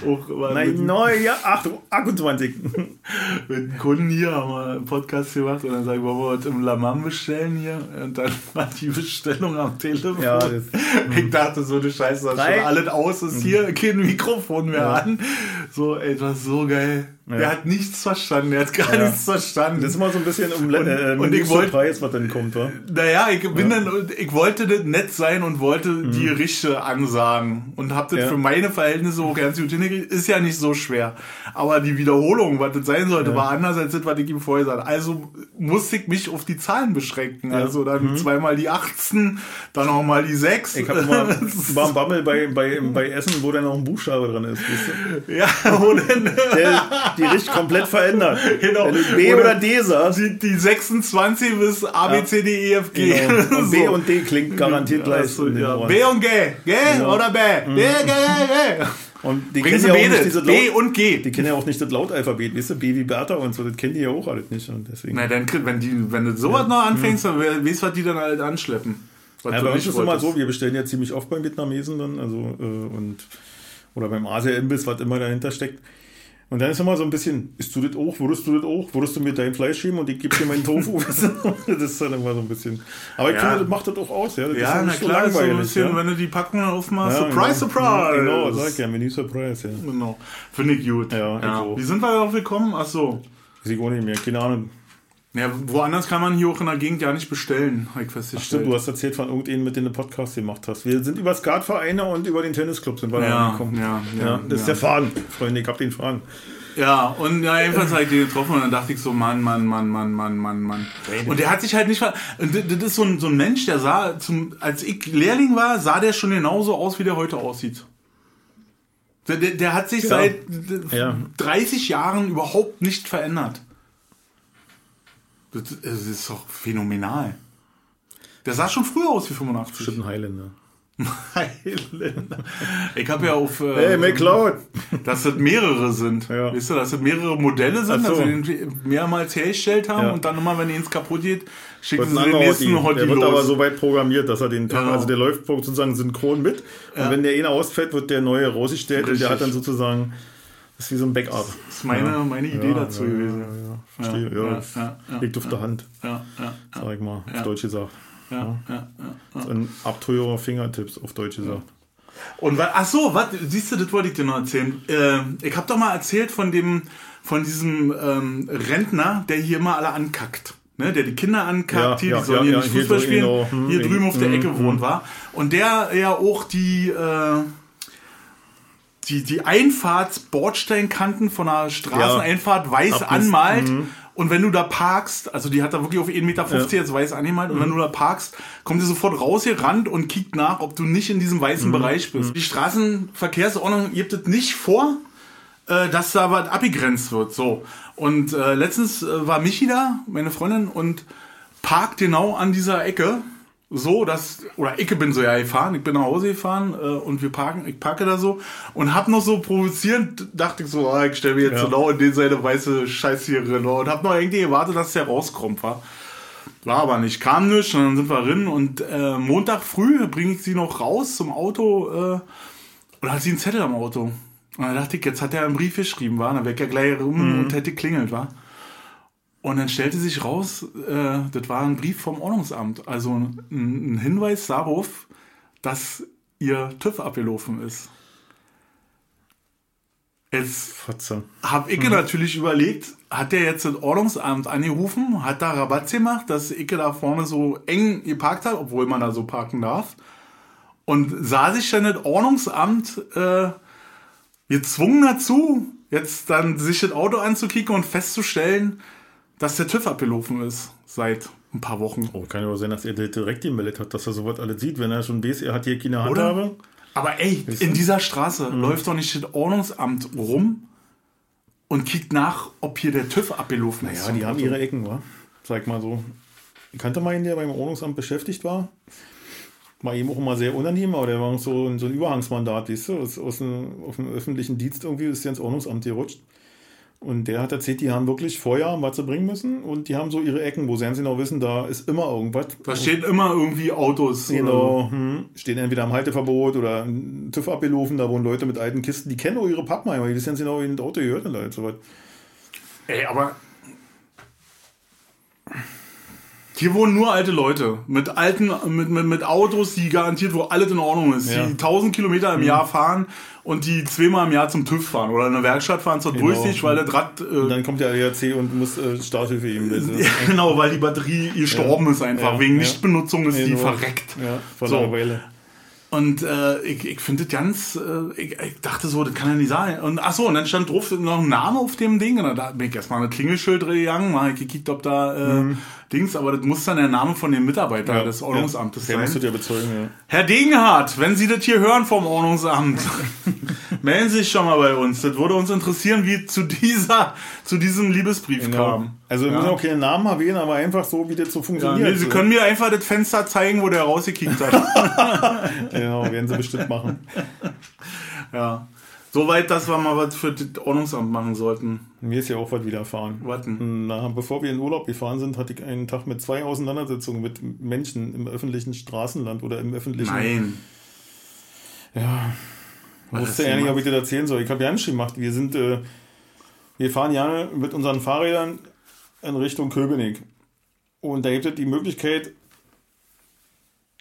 auch Nein, neu, ja, 8, 28. <laughs> mit Kunden hier haben wir einen Podcast gemacht und dann sagen, wollen wir im Lamam bestellen hier? Und dann <laughs> war die Bestellung am Telefon. Ja, das- ich dachte so, eine Scheiße, das schon alles aus, ist hier kein Mikrofon mehr an. So, ey, das war so geil. Der hat nichts verstanden, der hat gar Ja. nichts verstanden. Das ist mal so ein bisschen um Und- äh, und ich wollt- Preis, was dann kommt, wa? Naja, ich bin dann, ich wollte nett sein und wollte die Richte ansagen und hab das Mhm. Ja. für meine Verhältnisse auch ganz gut hingekriegt. Ist ja nicht so schwer. Aber die Wiederholung, was das sein sollte, war anders als das, was ich ihm vorher sagte. Also musste ich mich auf die Zahlen beschränken. Also dann zweimal die 18, dann auch mal die 6. Mhm. Ich habe war ein Bammel bei, bei, bei Essen, wo dann noch ein Buchstabe dran ist. Weißt du? ja, <laughs> wo denn, Der die Richt komplett verändert. Genau. Wenn du B Oder oder D sagst, die, die 26 bis A, B, C, D, E, F, G. genau. und B <laughs> So. und D klingt garantiert gleich. In den ja. B und G. G Genau. oder B? B, G, G. Und die kennen ja auch nicht diese B und G. die kennen ja auch nicht das Lautalphabet, weißt du, B wie Bertha und so, das kennen die ja auch alles nicht. Und deswegen. Na, dann, wenn, die, wenn du sowas noch anfängst, dann we- weißt du, was die dann halt anschleppen. Was Ja, bei uns ist es immer so, wir bestellen ja ziemlich oft beim Vietnamesen dann, also äh, und oder beim Asia-Imbiss, was immer dahinter steckt. Und dann ist immer so ein bisschen, isst du das auch, würdest du das auch, würdest du mir dein Fleisch geben und ich gebe dir meinen Tofu. du? <laughs> das ist dann immer so ein bisschen. Aber ich Ja. finde, das macht das auch aus, ja. Das ist Ja, na klar, ist so ein bisschen, ja. wenn du die Packung aufmachst, Ja, Surprise, genau. Surprise! Genau, sag ich ja, Menü Surprise, ja. Genau. Finde ich gut. Ja, ich auch. Wie sind wir darauf gekommen? Ach so. Weiß ich auch nicht mehr, keine Ahnung. Ja, woanders kann man hier auch in der Gegend ja nicht bestellen, habe ich Stimmt, festgestellt. du hast erzählt von irgendeinem, mit dem du Podcast gemacht hast. Wir sind über Skatvereine und über den Tennisclub sind wir da Ja, angekommen. ja, ja, ja, das ist ja. der Faden, Freunde, ich hab den Faden. Ja, und ja, jedenfalls habe ich den getroffen und dann dachte ich so, Mann, Mann, Mann, Mann, Mann, Mann, Mann. Und der hat sich halt nicht ver... und Das ist so ein, so ein Mensch, der sah, zum, als ich Lehrling war, sah der schon genauso aus, wie der heute aussieht. Der, der, der hat sich Ja. seit Ja. 30 Jahren überhaupt nicht verändert. Das, das ist doch phänomenal. Der sah schon früher aus wie 85. Bestimmt ein Highlander. <laughs> Highlander. Ich habe ja auf... Äh, Hey, McLeod! dass das mehrere sind. Ja. Weißt du, dass das mehrere Modelle sind, so. dass sie den mehrmals hergestellt haben Ja. und dann immer, wenn eins kaputt geht, schicken sie den nächsten Hottie. Der wird los. aber so weit programmiert, dass er den Tag, Genau. also der läuft sozusagen synchron mit. Und wenn der eine ausfällt, wird der neue rausgestellt und der hat dann sozusagen, das ist wie so ein Backup. das ist meine, meine Idee Ja, dazu ja, gewesen. Ja, ja, verstehe. Ja, Ja, ja, ja, ja, liegt auf der Hand, Ja, ja, sag ich mal, Ja. auf Deutsch gesagt. ja, ja, ja. Ein Abteurer Fingertipps auf Deutsch gesagt. Und wa- ach so, was siehst du, das wollte ich dir noch erzählen. Äh, ich habe doch mal erzählt von dem, von diesem ähm, Rentner, der hier immer alle ankackt. Ne, der die Kinder ankackt, Ja, hier, ja, die sollen ja, hier ja, nicht hier Fußball so, spielen, genau, hm, hier drüben auf der hm, Ecke wohnt war. Und der ja auch die, äh, die, die Einfahrts-Bordsteinkanten von einer Straßeneinfahrt weiß Abriss. anmalt. Und wenn du da parkst, also die hat da wirklich auf 1,50 Meter jetzt weiß angemalt, und wenn du da parkst, kommt sie sofort rausgerannt und kickt nach, ob du nicht in diesem weißen Bereich bist. Die Straßenverkehrsordnung gibt es nicht vor, äh, dass da was abgegrenzt wird. So. Und äh, letztens äh, war Michi da, meine Freundin, und parkt genau an dieser Ecke. So, dass, oder ich bin so ja gefahren, ich bin nach Hause gefahren äh, und wir parken, ich parke da so und hab noch so provozierend, dachte ich so, ah, ich stelle mir jetzt Ja. genau in den seine weiße Scheiß hier drin und hab noch irgendwie gewartet, dass der rauskommt, war. War aber nicht, kam nicht und dann sind wir drin und äh, Montag früh bringe ich sie noch raus zum Auto äh, und hat sie einen Zettel am Auto. Und dann dachte ich, jetzt hat er einen Brief geschrieben, war, dann wäre er gleich rum und hätte klingelt, war. Und dann stellte sich raus, äh, das war ein Brief vom Ordnungsamt, also ein, ein Hinweis darauf, dass ihr TÜV abgelaufen ist. Jetzt habe ich natürlich überlegt, hat der jetzt das Ordnungsamt angerufen, hat da Rabatt gemacht, dass ich da vorne so eng geparkt habe, obwohl man da so parken darf. Und sah sich dann das Ordnungsamt äh, gezwungen dazu, jetzt dann sich das Auto anzukicken und festzustellen, dass der TÜV abgelaufen ist seit ein paar Wochen. Oh, kann ja auch sein, dass er direkt gemeldet hat, dass er sowas alles sieht, wenn er schon weiß, er hat hier keine Oder? Handhabe. Aber ey, in dieser Straße läuft doch nicht das Ordnungsamt rum und kickt nach, ob hier der TÜV abgelaufen ist. Ja, die haben ihre Ecken, wa? Sag mal so. Ich kannte mal einen, der beim Ordnungsamt beschäftigt war. War ihm auch immer sehr unangenehm, aber der war so ein, so ein Überhangsmandat, weißt du, aus, aus dem, auf dem öffentlichen Dienst irgendwie ist der ins Ordnungsamt gerutscht. Und der hat erzählt, die haben wirklich vorher was zu bringen müssen und die haben so ihre Ecken, wo sie ganz genau wissen, da ist immer irgendwas. Da stehen immer irgendwie Autos. Genau, hm, stehen entweder am Halteverbot oder ein TÜV abgelaufen, da wohnen Leute mit alten Kisten, die kennen auch ihre Pappenheimer, die wissen ganz genau, wie ein Auto gehört und halt so was. Ey, aber. Hier wohnen nur alte Leute. Mit alten, mit, mit, mit Autos, die garantiert, wo alles in Ordnung ist. Ja. Die 1000 Kilometer im Jahr fahren und die zweimal im Jahr zum TÜV fahren oder in eine Werkstatt fahren zur Durchsicht, weil das Rad. Und Äh, dann kommt der ADAC und muss äh, Starthilfe geben. Also, genau, weil die Batterie gestorben ist einfach. Ja, Wegen ja. Nichtbenutzung ist die Genau. verreckt. Ja, vor So. einer Weile. Und äh, ich, ich finde das ganz, äh, ich, ich dachte so, das kann ja nicht sein. Und ach so, und dann stand drauf noch ein Name auf dem Ding. Und da bin ich erstmal ein Klingelschild gegangen, mal gekickt, ob da äh, Dings, aber das muss dann der Name von dem Mitarbeiter des Ordnungsamtes Der musste sein. ja bezeugen, ja. Herr Degenhardt, wenn Sie das hier hören vom Ordnungsamt, <laughs> melden Sie sich schon mal bei uns. Das würde uns interessieren, wie zu dieser, zu diesem Liebesbrief kam. Also wir Ja. müssen auch keinen Namen erwähnen, aber einfach so, wie das so Ja, funktioniert. nee, Sie können mir einfach das Fenster zeigen, wo der rausgekickt hat. <laughs> Genau, werden sie bestimmt machen. Ja. Soweit, dass wir mal was für das Ordnungsamt machen sollten. Mir ist ja auch was widerfahren. Warten. Na, bevor wir in Urlaub gefahren sind, hatte ich einen Tag mit zwei Auseinandersetzungen mit Menschen im öffentlichen Straßenland oder im öffentlichen. Nein. Ja. Ich Was wusste ja nicht, ob ich das erzählen soll. Ich habe ja nicht gemacht. Wir sind, äh, wir fahren ja mit unseren Fahrrädern in Richtung Köpenick. Und da gibt es die Möglichkeit,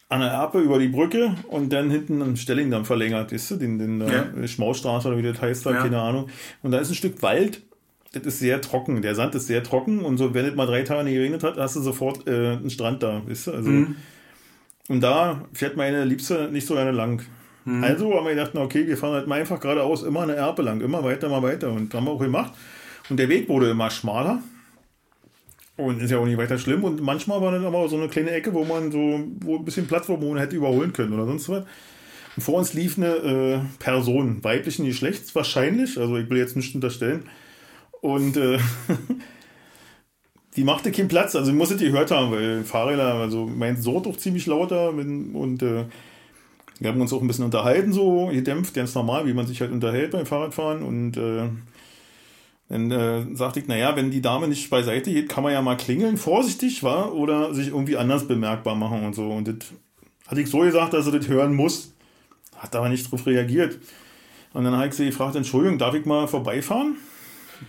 an der Erpe über die Brücke und dann hinten am Stellingdamm verlängert, weißt du, den, den Ja. äh, Schmaustraße oder wie das heißt da, Ja. keine Ahnung. Und da ist ein Stück Wald, das ist sehr trocken, der Sand ist sehr trocken und so, wenn es mal drei Tage nicht geregnet hat, hast du sofort äh, einen Strand da, weißt du, also. Mhm. Und da fährt meine Liebste nicht so gerne lang. Mhm. Also haben wir gedacht, na okay, wir fahren halt mal einfach geradeaus, immer eine Erpe lang, immer weiter, mal weiter. Und haben wir auch gemacht. Und der Weg wurde immer schmaler. Und ist ja auch nicht weiter schlimm. Und manchmal war dann aber so eine kleine Ecke, wo man so, wo ein bisschen Platz war, wo man hätte überholen können oder sonst was. Und vor uns lief eine äh, Person, weiblichen Geschlechts wahrscheinlich, also ich will jetzt nicht unterstellen. Und äh, <laughs> die machte keinen Platz, also ich musste die gehört haben, weil Fahrräder, also mein Sohn doch ziemlich lauter mit, und äh, wir haben uns auch ein bisschen unterhalten, so gedämpft, ganz normal, wie man sich halt unterhält beim Fahrradfahren. Und äh, dann äh, sagte ich, naja, wenn die Dame nicht beiseite geht, kann man ja mal klingeln, vorsichtig, war oder sich irgendwie anders bemerkbar machen und so. Und das hatte ich so gesagt, dass er das hören muss. Hat aber nicht drauf reagiert. Und dann habe ich sie gefragt, Entschuldigung, darf ich mal vorbeifahren?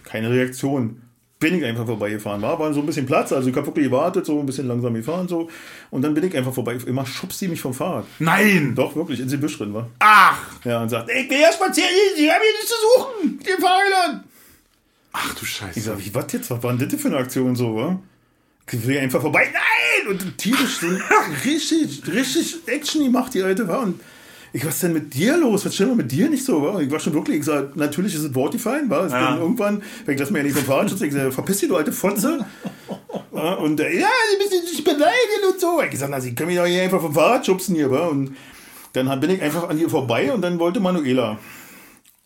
Keine Reaktion. Bin ich einfach vorbeigefahren. War, war so ein bisschen Platz, also ich habe wirklich gewartet, so ein bisschen langsam gefahren, so. Und dann bin ich einfach vorbei. Immer schubst sie mich vom Fahrrad. Nein! Doch, wirklich, ins Gebüsch drin war. Ach! Ja, und sagt, ich will erst spazieren, Sie haben hier nichts zu suchen, mit dem Fahrrädern. Ach du Ich Scheiße. sag, wie, was jetzt? Was war denn das für eine Aktion so, wa? Ich will einfach vorbei. Nein! Und tierisch so <laughs> richtig, richtig Action gemacht, die alte war. Und Ich, was ist denn mit dir los? Was stimmt mit dir nicht so? Wa? Ich war schon wirklich, ich sag, natürlich ist es Wort gefallen, war. Ja. Irgendwann, wenn ich lass mir ja nicht vom Fahrrad schützen, ich sag, verpiss dich, du alte Fotze. <laughs> Und äh, ja, die müssen dich beleidigen und so. Ich gesagt, na, sie können mich doch hier einfach vom Fahrrad schubsen hier, wa? Und dann bin ich einfach an ihr vorbei und dann wollte Manuela.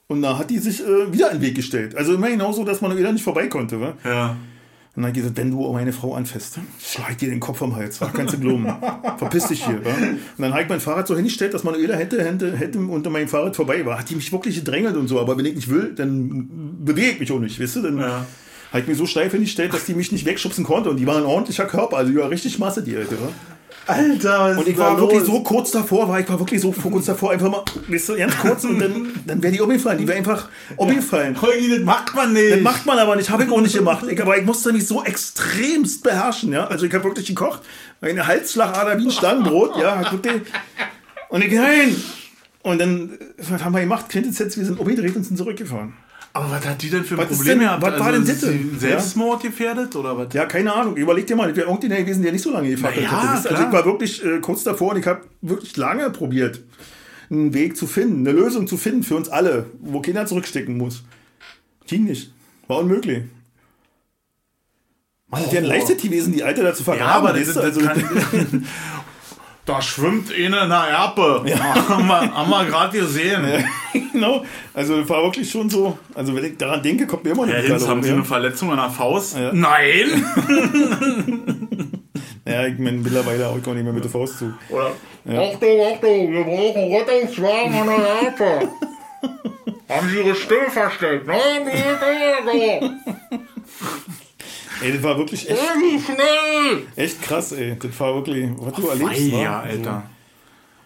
Und da hat die sich äh, wieder in den Weg gestellt. Also immer genauso, dass Manuela nicht vorbei konnte. Wa? Ja. Und dann hat die gesagt, wenn du meine Frau anfasst, schlag dir den Kopf vom Hals. Kannst du glauben. Verpiss dich hier. Wa? Und dann habe ich mein Fahrrad so hingestellt, dass Manuela hätte, hätte, hätte unter meinem Fahrrad vorbei war. Hat die mich wirklich gedrängelt und so. Aber wenn ich nicht will, dann bewege ich mich auch nicht. Weißt du? Dann Ja. habe ich mir so steif hingestellt, dass die mich nicht wegschubsen konnte. Und die war ein ordentlicher Körper. Also die war richtig Masse, die Alte. Wa? Alter, was Und ich war wirklich so kurz davor, war ich war wirklich so kurz davor, einfach mal, weißt du, ganz kurz und dann, dann wäre die umgefallen. Die wäre einfach umgefallen. Holgi, das macht man nicht. Das macht man aber nicht, habe ich auch nicht gemacht. Ich, aber ich musste mich so extremst beherrschen, ja. Also ich habe wirklich gekocht, eine Halsschlagader wie ein Stangenbrot, ja. Und ich, nein. Und dann, was haben wir gemacht? Quintessenz, wir sind umgedreht und sind zurückgefahren. Aber was hat die denn für ein Was ist Problem denn- gehabt? was war denn das? Selbstmord gefährdet oder was? Ja, keine Ahnung. Überleg dir mal, das wäre irgendeiner gewesen, der nicht so lange gefahren Na ja, hätte. Also ich war wirklich äh, kurz davor und ich habe wirklich lange probiert, einen Weg zu finden, eine Lösung zu finden für uns alle, wo keiner zurückstecken muss. Ging nicht. War unmöglich. Mann, das wäre ein leichtes gewesen, die Alte da zu vergraben. Ja, aber das, das, also, kann, <laughs> <laughs> Da schwimmt eine in der Erpe. <laughs> haben wir, haben wir gerade gesehen. <laughs> genau. Also war wirklich schon so. Also wenn ich daran denke, kommt mir immer noch Herr Hinz, haben Sie ja. eine Verletzung an der Faust? Ja. Nein! <laughs> Ja, ich meine, mittlerweile auch ich nicht mehr mit der Faust zu. Oder? Achtung, Achtung, wir brauchen Rettungswagen an der Erpe. Haben Sie Ihre Stimme verstellt? Nein, die Ey, das war wirklich echt, echt krass, ey. Das war wirklich, was du erlebst. Ja, wa? Alter.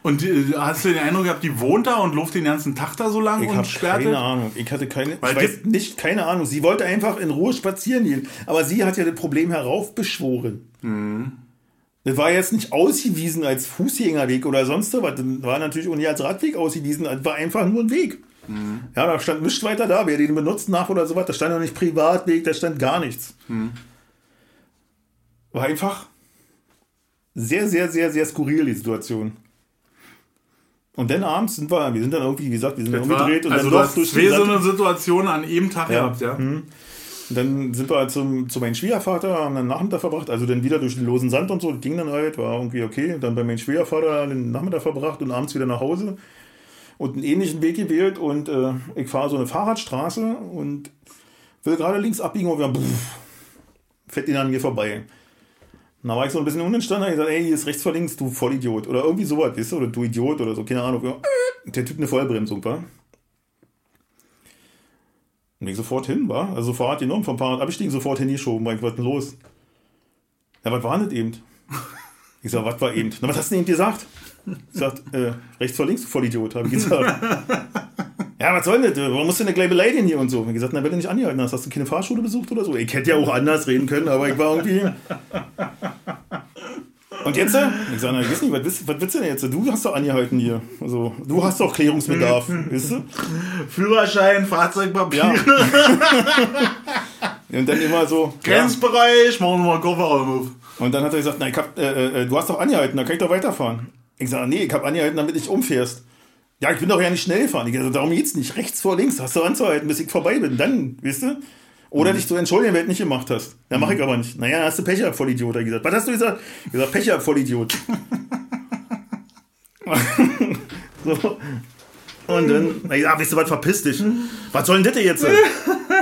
Und äh, hast du den Eindruck gehabt, die wohnt da und läuft den ganzen Tag da so lang Ich und sperrt keine? Ahnung. Ich hatte keine, Weil ich weiß nicht, keine Ahnung. Sie wollte einfach in Ruhe spazieren gehen. Aber sie hat ja das Problem heraufbeschworen. Mhm. Das war jetzt nicht ausgewiesen als Fußgängerweg oder sonst was. Das war natürlich auch nicht als Radweg ausgewiesen. Das war einfach nur ein Weg. Mhm. Ja, da stand nichts weiter da. Wer den benutzt nach oder sowas, da stand auch nicht Privatweg, da stand gar nichts. Mhm. War einfach sehr, sehr, sehr, sehr skurril, die Situation. Und dann abends sind wir, wir sind dann irgendwie, wie gesagt, wir sind dann umgedreht und also dann doch durch zwei so eine Situation an jedem Tag Ja. gehabt, ja? Und dann sind wir halt zum, zu meinem Schwiegervater, haben dann Nachmittag verbracht, also dann wieder durch den losen Sand und so, das ging dann halt, war irgendwie okay. Dann bei meinem Schwiegervater den Nachmittag verbracht und abends wieder nach Hause und einen ähnlichen Weg gewählt und äh, ich fahre so eine Fahrradstraße und will gerade links abbiegen und wir pff, fährt ihn an mir vorbei. Und da war ich so ein bisschen unentstanden, hab ich gesagt, ey, hier ist rechts vor links, du Vollidiot. Oder irgendwie sowas, weißt du, oder du Idiot oder so, keine Ahnung. Der Typ eine Vollbremsung, war. Und ich sofort hin, war. Also Fahrrad genommen, vom Fahrrad abgestiegen, sofort hingeschoben. War ich, was denn los? Ja, was war denn eben? Ich sag, was war eben? Na, was hast du denn eben gesagt? Ich sag, äh, rechts vor links, du Vollidiot, habe ich gesagt. <laughs> ja, was soll denn das? Warum musst du denn gleich beleidigen hier und so? Ich gesagt, na, du nicht angehalten hast, hast du keine Fahrschule besucht oder so? Ich hätte ja auch anders reden können, aber ich war irgendwie. Und jetzt? äh? Ich sage, na, ich weiß nicht, was willst, was willst du denn jetzt? Du hast doch angehalten hier. Also, du hast doch Klärungsbedarf, <laughs> weißt du? Führerschein, Fahrzeugpapier, Ja. <laughs> Und dann immer so. Ja. Grenzbereich, machen wir mal Kofferraum auf. Und dann hat er gesagt, na, ich hab, äh, äh, du hast doch angehalten, da kann ich doch weiterfahren. Ich sage, nee, ich habe angehalten, damit ich umfährst. Ja, ich bin doch ja nicht schnell. Ich sage, darum geht's nicht. Rechts vor links hast du anzuhalten, bis ich vorbei bin. Dann, weißt du? Oder dich zu entschuldigen, wenn du nicht gemacht hast. Ja, mache ich aber nicht. Naja, hast du Pech gehabt, Vollidiot, hat gesagt. Was hast du gesagt? Ich gesagt, Pech gehabt, Vollidiot. <laughs> so. Und dann, na ja, weißt du was, verpiss dich. Was soll denn das jetzt?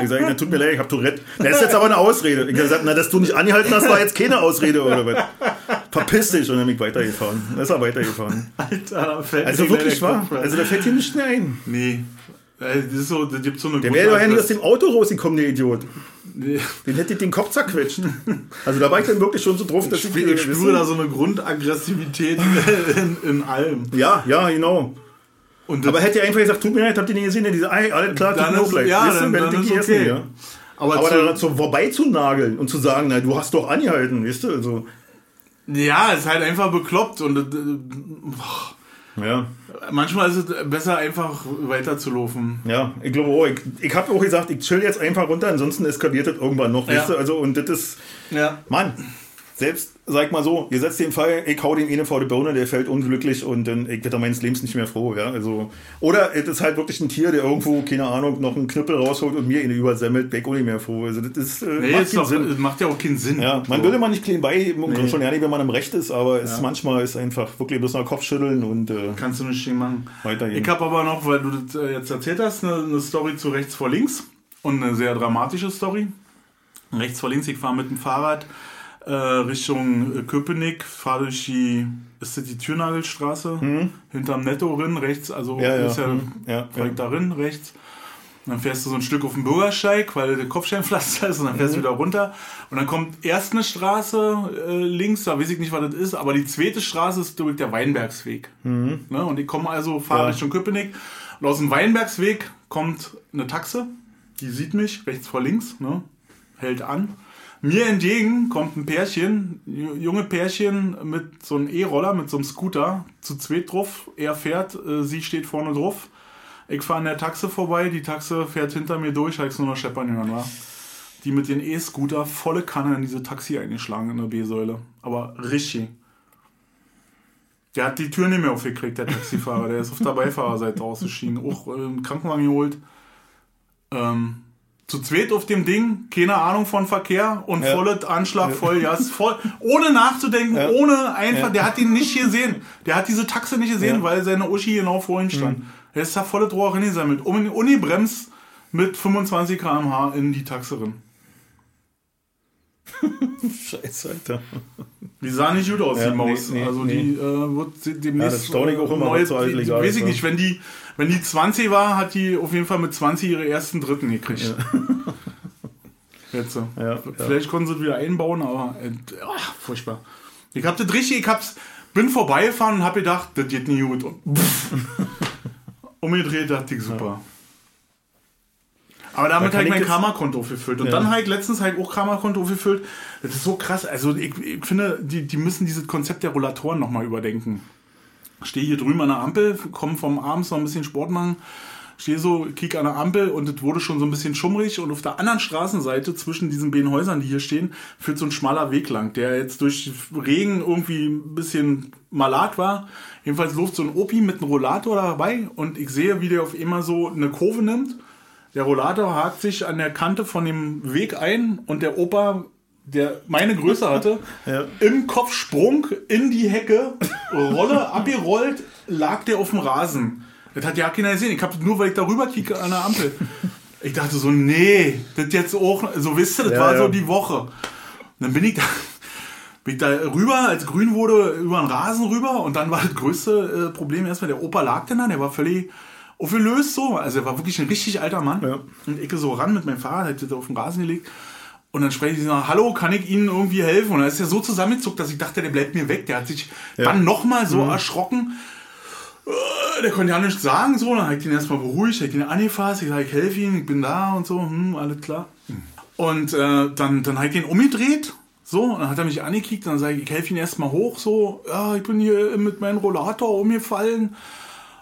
Ich sage, na, tut mir leid, ich hab Tourette. Das ist jetzt aber eine Ausrede. Ich habe gesagt, na, dass du nicht angehalten hast, war jetzt keine Ausrede oder was. Verpiss dich. Und dann bin ich weitergefahren. Dann ist er weitergefahren. Alter, fällt Also wirklich wahr. Also da fällt hier nichts mehr ein. Nee. Das ist so, das gibt so eine Der wäre doch ja nicht aus dem Auto rausgekommen, der Idiot. Nee. Den hätte ich den Kopf zerquetscht. Also da war ich dann wirklich schon so drauf, dass Ich, ich... ich spüre da so eine Grundaggressivität <laughs> in, in allem. Ja, ja, genau. Aber hätte er einfach gesagt, tut mir leid, habt ihr nicht gesehen, denn diese, alles klar, tut mir auch leid. ja, Weißt du, dann- dann ist okay. essen, ja. aber Aber zu, da so vorbei zu nageln und zu sagen, na, du hast doch angehalten, weißt du, also... ja, ist halt einfach bekloppt und äh, Ja, manchmal ist es besser einfach weiterzulaufen. ja, ich glaube auch. Ich, ich habe auch gesagt, ich chill jetzt einfach runter, ansonsten eskaliert das irgendwann noch, weißt Ja. du, also und das ist... Ja. Mann, selbst, sag mal so, ihr setzt den Fall, ich hau den einen vor die Birne, der fällt unglücklich und dann, ich werde meines Lebens nicht mehr froh, ja, also, oder es ist halt wirklich ein Tier, der irgendwo, keine Ahnung, noch einen Knüppel rausholt und mir ihn übersemmelt, ich auch nicht mehr froh, also das ist, äh, Nee, macht doch, Sinn. das macht ja auch keinen Sinn. Ja, man So. würde man nicht klein beiheben und schon ja nicht, wenn man im Recht ist, aber es manchmal ist einfach wirklich bloß noch Kopf schütteln und äh, Kannst du nicht stehen machen. Weitergehen. Ich habe aber noch, weil du das äh, jetzt erzählt hast, eine, eine Story zu rechts vor links und eine sehr dramatische Story. Rechts vor links, ich fahre mit dem Fahrrad äh, Richtung äh, Köpenick, fahre durch die, ist das die Türnagelstraße? Hinterm Netto rin, rechts, also Mhm. Ja, ja, ist ja, hm, ja, direkt ja. darin, rechts. Und dann fährst du so ein Stück auf den Bürgersteig, weil der Kopfsteinpflaster ist, und dann fährst Mhm. du wieder runter. Und dann kommt erst eine Straße äh, links, da weiß ich nicht, was das ist, aber die zweite Straße ist durch der Weinbergsweg. Ne? Und ich komme also, fahre Mhm. Ja. Richtung Köpenick. Und aus dem Weinbergsweg kommt eine Taxe, die sieht mich, rechts vor links, ne? hält an. Mir entgegen kommt ein Pärchen, ju- junge Pärchen mit so einem E-Roller, mit so einem Scooter, zu zweit drauf. Er fährt, äh, sie steht vorne drauf. Ich fahre an der Taxe vorbei, die Taxe fährt hinter mir durch, habe ich nur noch scheppern hören, war. Die mit ihren E-Scooter volle Kanne in diese Taxi eingeschlagen in der B-Säule. Aber richtig. Der hat die Tür nicht mehr aufgekriegt, der Taxifahrer. Der ist auf der Beifahrerseite ausgestiegen. Auch äh, einen Krankenwagen geholt. Ähm, zu zweit auf dem Ding, keine Ahnung von Verkehr und Ja. volles Anschlag voll, ja, voll, ohne nachzudenken, Ja. ohne einfach, Ja. der hat ihn nicht gesehen. Der hat diese Taxe nicht gesehen, Ja. Mhm. weil seine Uschi genau vor ihm stand. Er ist da volle Rohr reingesammelt, um Unibremst mit 25 km/h in die Taxe rein. <laughs> Scheiße, Alter. Die sah nicht gut aus, Ja, die Maus. nee, nee, also nee. die äh, wird de- demnächst. Ja, das auch immer, neue, was so alles die, Weiß ich ja. nicht, wenn die, wenn die 20 war, hat die auf jeden Fall mit 20 ihre ersten Dritten gekriegt. Jetzt so. Ja, ja. Vielleicht konnten sie es wieder einbauen, aber äh, ach, furchtbar. Ich hab das richtig, ich hab's, bin vorbeigefahren und hab gedacht, das geht nicht gut. Und <laughs> pff, umgedreht, dachte ich super. Aber damit Da habe kann ich mein Karma-Konto aufgefüllt. Und Ja. dann habe ich letztens halt auch Karma-Konto aufgefüllt. Das ist so krass. Also ich, ich finde, die, die müssen dieses Konzept der Rollatoren nochmal überdenken. Stehe hier drüben an der Ampel, komme vom Abends noch ein bisschen Sport machen, stehe so, kick an der Ampel und es wurde schon so ein bisschen schummrig und auf der anderen Straßenseite zwischen diesen beiden Häusern, die hier stehen, führt so ein schmaler Weg lang, der jetzt durch Regen irgendwie ein bisschen malat war. Jedenfalls läuft so ein Opi mit einem Rollator dabei und ich sehe, wie der auf immer so eine Kurve nimmt. Der Rollator hakt sich an der Kante von dem Weg ein und der Opa, der meine Größe hatte, <laughs> Ja. im Kopfsprung in die Hecke, Rolle <laughs> abgerollt, lag der auf dem Rasen. Das hat ja keiner gesehen. Ich habe nur, weil ich darüber kicke an der Ampel. Ich dachte so, nee, das jetzt auch, so wisst ihr, das Ja, war ja. so die Woche. Und dann bin ich da, bin ich da rüber, als grün wurde, über den Rasen rüber und dann war das größte äh, Problem erstmal, der Opa lag dann da, der war völlig aufgelöst so, also er war wirklich ein richtig alter Mann. Ja. Und ich so ran mit meinem Fahrrad, das auf den Rasen gelegt und dann spreche ich so, hallo, kann ich Ihnen irgendwie helfen? Und dann ist er so zusammengezuckt, dass ich dachte, der bleibt mir weg. Der hat sich dann nochmal so erschrocken. Äh, Der konnte ja nichts sagen, so. Dann habe ich ihn erstmal beruhigt, habe ich ihn angefasst, ich sage, ich helfe Ihnen, ich bin da und so, hm, alles klar. Und äh, dann, dann habe ich ihn umgedreht, so, und dann hat er mich angekickt, und dann sage ich, ich helfe ihn erstmal hoch, so, ja, ich bin hier mit meinem Rollator umgefallen.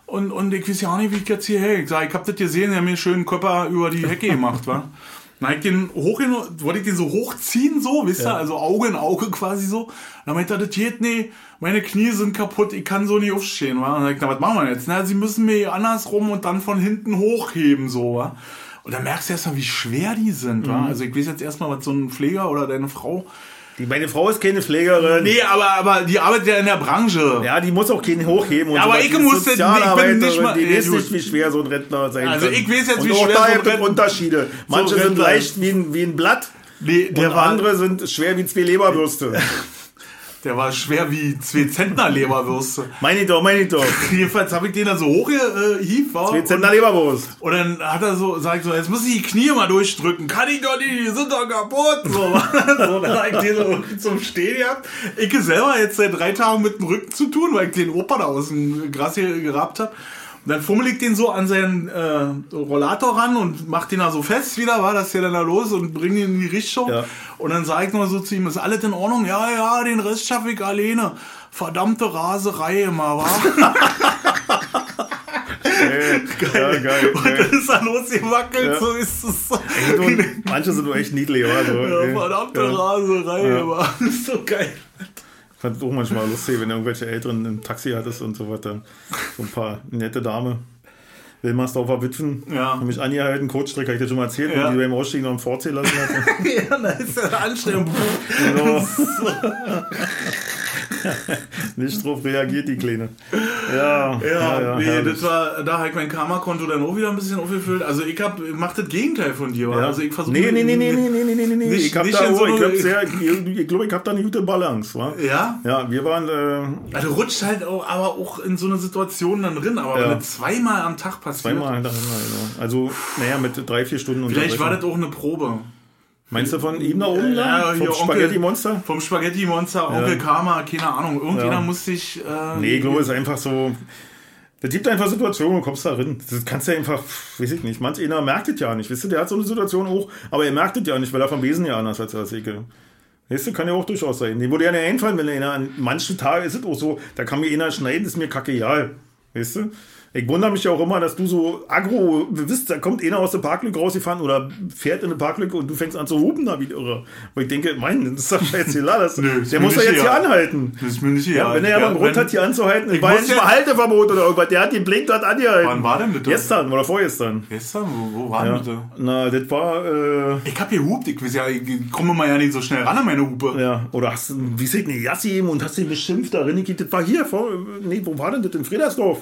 Und, und ich weiß ja auch nicht, wie ich jetzt hierher. Ich sage, ich hab das gesehen, der hat mir schön Körper über die Hecke gemacht, wa? Dann hab ich den hoch, wollte ich den so hochziehen, so, wisst ihr, also Auge in Auge quasi so. Dann meinte er, das geht nee, meine Knie sind kaputt, ich kann so nicht aufstehen, wa? Und dann hab ich, na, was machen wir jetzt? Na, sie müssen mir andersrum und dann von hinten hochheben, so, wa? Und dann merkst du erstmal, wie schwer die sind, wa? Also ich weiß jetzt erstmal, was so ein Pfleger oder deine Frau. Die, meine Frau ist keine Pflegerin. Nee, aber, aber die arbeitet ja in der Branche. Ja, die muss auch keinen hochheben. Und Ja, aber sowas. ich ist musste- ich bin nicht mal- Die weiß nicht, wie schwer so ein Rentner sein Also kann. ich weiß jetzt, und wie auch schwer da so gibt es Unterschiede. Manche sind Rentner- leicht wie ein, wie ein Blatt. Nee, der und andere sind schwer wie zwei Leberwürste. <laughs> der war schwer wie zwei Zentner Leberwürste. meine ich doch, meine ich doch. <laughs> Jedenfalls habe ich den dann so hochgehievt, war. Zwei Zentner Leberwurst. und dann hat er so, sag ich so, jetzt muss ich die Knie mal durchdrücken. Kann ich doch nicht, die sind doch kaputt. So, <laughs> so dann habe ich den so zum Stehen gehabt. Ich selber jetzt seit drei Tagen mit dem Rücken zu tun, weil ich den Opa da aus dem Gras hier gerabt habe. Und dann fummel ich den so an seinen äh, Rollator ran und mach den da so fest wieder, war das ja dann da los und bring ihn in die Richtung. Ja. Und dann sag ich nur so zu ihm, ist alles in Ordnung? Ja, ja, den Rest schaffe ich alleine. Verdammte Raserei immer, wa? <laughs> Geil. Ja, geil. Und dann ist er losgewackelt, Ja. so ist es so. Ey, manche sind doch echt niedlich, oder? So, Ja, verdammte Ja. Raserei, Ja. aber <laughs> das ist so geil. Ich fand es auch manchmal lustig, wenn du irgendwelche Älteren im Taxi hattest und so weiter. So ein paar nette Dame. Wilmersdorfer Witwen. Ja. Haben mich angehalten, Coachstreck, habe ich dir schon mal erzählt, Ja. die beim Ausstieg noch einen vorziehen lassen <laughs> hat. Ja, da ist ja Anstellung. Genau. <laughs> <laughs> Nicht drauf reagiert, die Kleine. Ja, Ja, nee, herrlich. das war, da habe ich mein Karma-Konto dann auch wieder ein bisschen aufgefüllt. Also ich hab, ich mach das Gegenteil von dir. Ja. Also ich versuche nee, nee, nee, nee, nee, nee, nee, nee, nee. Nicht- ich hab nicht da so ich glaube, sehr, ich, glaub, ich hab da eine gute Balance, wa? Ja? Ja, wir waren, äh, Also rutscht halt auch, aber auch in so eine Situation dann drin. Aber Ja. wenn das zweimal am Tag passiert, zweimal hintereinander, genau. Also, naja, mit drei, vier Stunden vielleicht war das auch eine Probe. Meinst du von ihm da oben Ja, da? hier, Vom Spaghetti-Monster? Vom Spaghetti-Monster, Onkel Karma, keine Ahnung. Irgendjemand Ja. muss sich. Äh, Nee, ich glaube, es ist einfach so. Das gibt einfach Situationen, du kommst da rein. Das kannst du ja einfach, weiß ich nicht. Manch einer merkt es ja nicht. Weißt du, der hat so eine Situation auch, aber er merkt es ja nicht, weil er vom Wesen ja anders als ich. Weißt du, kann ja auch durchaus sein. Dem würde ja nicht einfallen, wenn einer an manchen Tagen ist es auch so, da kann mir einer schneiden, ist mir kacke egal. Weißt du? Ich wundere mich ja auch immer, dass du so aggro, wisst, da kommt einer aus der Parklücke rausgefahren oder fährt in eine Parklücke und du fängst an zu hupen da wie irre. Wo ich denke, mein, das ist doch scheißegal. Das, <laughs> Nö, der muss doch jetzt hier anhalten. Das ist mir nicht Ja, egal. wenn er ja, aber einen Grund hat, hier anzuhalten, Ich war ja muss nicht ja- mal Halteverbot oder irgendwas, der hat den Blink dort angehalten. Wann war denn das? Gestern oder vorgestern. Gestern? Wo, wo war Ja. denn das? Na, das war, äh, Ich hab gehupt, ich weiß ja, ich komme mal ja nicht so schnell ran an meine Hupe. ja, oder hast du, wie sieht eine Jassi und hast ihn beschimpft darin, das war hier, vor, nee, wo war denn das, in Friedersdorf?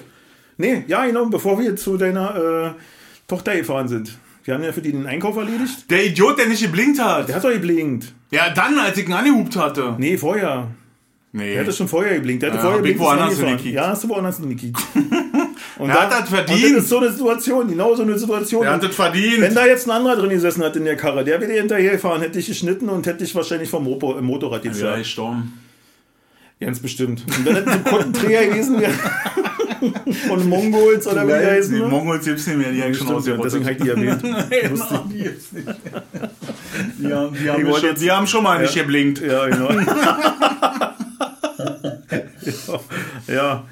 Nee, ja, genau, bevor wir zu deiner äh, Tochter gefahren sind. Wir haben ja für die den Einkauf erledigt. Der Idiot, der nicht geblinkt hat. Der hat doch geblinkt. Ja, dann, als ich ihn angehupt hatte. Nee, vorher. Nee. Der hatte schon vorher geblinkt. Der hatte Ja, vorher ich geblinkt, woanders hingekickt. Ja, hast du woanders hingekickt. <laughs> Und Er hat das verdient. Und das ist so eine Situation, genau so eine Situation. Der hat das verdient. Wenn da jetzt ein anderer drin gesessen hat in der Karre, der wäre hinterhergefahren, hätte dich geschnitten und hätte dich wahrscheinlich vom Mopo, im Motorrad ja, gezogen. ich storm. Ganz bestimmt. Und wenn das ein Kundenträger gewesen wäre, <laughs> <laughs> von Mongols oder wie heißen. Die ne? Mongols gibt's nicht mehr, die haben schon ja, deswegen habe ich die erwähnt. <laughs> Genau, die gibt's nicht. Die haben, die haben, schon, jetzt- die haben schon mal nicht geblinkt. Ja, genau. <laughs> ja.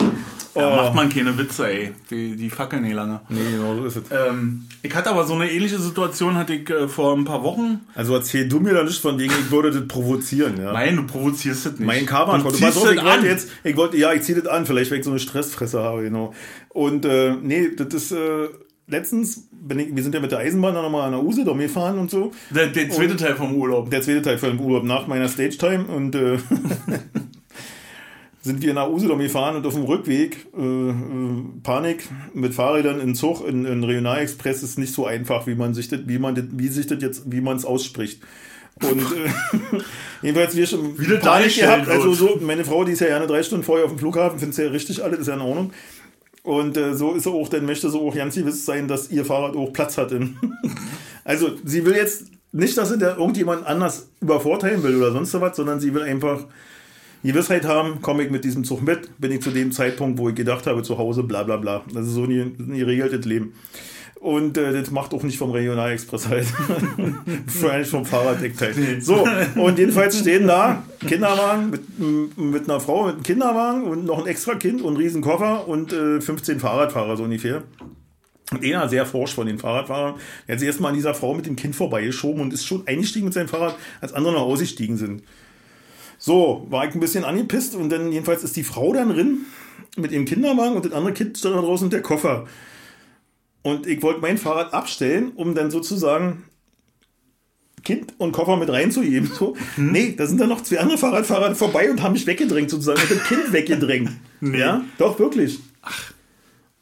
Ja. Oh. Da macht man keine Witze, ey. Die, die fackeln nicht lange. Nee, genau so ist es. Ähm, ich hatte aber so eine ähnliche Situation, hatte ich äh, vor ein paar Wochen. Also erzähl du mir da nicht von wegen, ich würde das provozieren. Ja. Nein, du provozierst das nicht. Mein Karma du Pass ziehst auf, ich wollte an. jetzt, ich wollte, ja, ich ziehe das an, vielleicht weil ich so eine Stressfresse habe, genau. Und äh, nee, das ist äh, letztens, ich, wir sind ja mit der Eisenbahn dann nochmal an der Usedom gefahren und so. Der, der zweite Teil vom Urlaub. Der zweite Teil von dem Urlaub nach meiner Stage Time und äh, <laughs> sind wir nach Usedom gefahren und auf dem Rückweg äh, äh, Panik mit Fahrrädern in Zug in, in Regionalexpress ist nicht so einfach, wie man sich das, wie man das, wie sich das jetzt, wie man es ausspricht. Und äh, <laughs> jedenfalls wir schon Wie Panik gehabt. Also wird. so, meine Frau, die ist ja gerne drei Stunden vorher auf dem Flughafen, findet ja richtig alles, ist ja in Ordnung. Und äh, so ist sie auch, dann möchte sie auch ganz gewiss sein, dass ihr Fahrrad auch Platz hat. In <laughs> also sie will jetzt nicht, dass sie da irgendjemand anders übervorteilen will oder sonst was, sondern sie will einfach Gewissheit haben, komme ich mit diesem Zug mit, bin ich zu dem Zeitpunkt, wo ich gedacht habe, zu Hause, bla bla bla. Das ist so ein geregeltes Leben. Und äh, das macht auch nicht vom Regionalexpress halt. <laughs> Allem vom Fahrraddeckteil. So, und jedenfalls stehen da Kinderwagen mit, mit einer Frau mit einem Kinderwagen und noch ein extra Kind und einen riesen Koffer und äh, 15 Fahrradfahrer so ungefähr. Und einer sehr forsch von den Fahrradfahrern, der hat sich erstmal an dieser Frau mit dem Kind vorbeigeschoben und ist schon eingestiegen mit seinem Fahrrad, als andere noch ausgestiegen sind. So, war ich ein bisschen angepisst und dann jedenfalls ist die Frau dann drin mit ihrem Kinderwagen und das andere Kind stand da draußen und der Koffer. Und ich wollte mein Fahrrad abstellen, um dann sozusagen Kind und Koffer mit reinzugeben. So. Nee, da sind dann noch zwei andere Fahrradfahrer vorbei und haben mich weggedrängt sozusagen und das Kind weggedrängt. <laughs> Ja, doch, wirklich.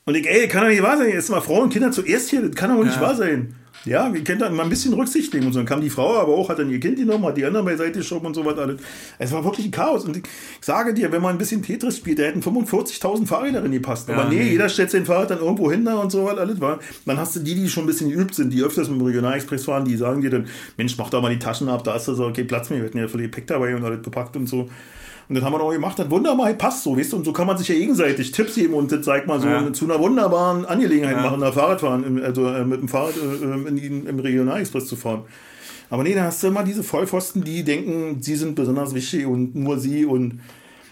Und ich, ey, kann doch nicht wahr sein. Jetzt mal Frauen und Kinder zuerst hier, das kann doch nicht Ja. wahr sein. Ja, wir können da mal ein bisschen Rücksicht nehmen und so. Dann kam die Frau aber auch, hat dann ihr Kind genommen, hat die anderen beiseite geschoben und so was alles. Es war wirklich ein Chaos. Und ich sage dir, wenn man ein bisschen Tetris spielt, da hätten 45.000 Fahrräder drin gepasst. Aber Ja, nee, nee. jeder stellt sein Fahrrad dann irgendwo hin da und so was alles war. Dann hast du die, die schon ein bisschen geübt sind, die öfters mit dem Regionalexpress fahren, die sagen dir dann, Mensch, mach da mal die Taschen ab, da hast du so, okay, Platz mehr, wir hatten ja für die Gepäck dabei und alles bepackt und so. Und das haben wir auch gemacht, hat wunderbar passt so, weißt du, und so kann man sich ja gegenseitig Tipps geben und das zeigt mal so Ja. zu einer wunderbaren Angelegenheit Ja. machen, da Fahrradfahren, also äh, mit dem Fahrrad äh, in, in, im Regionalexpress zu fahren. Aber nee, da hast du immer diese Vollpfosten, die denken, sie sind besonders wichtig und nur sie und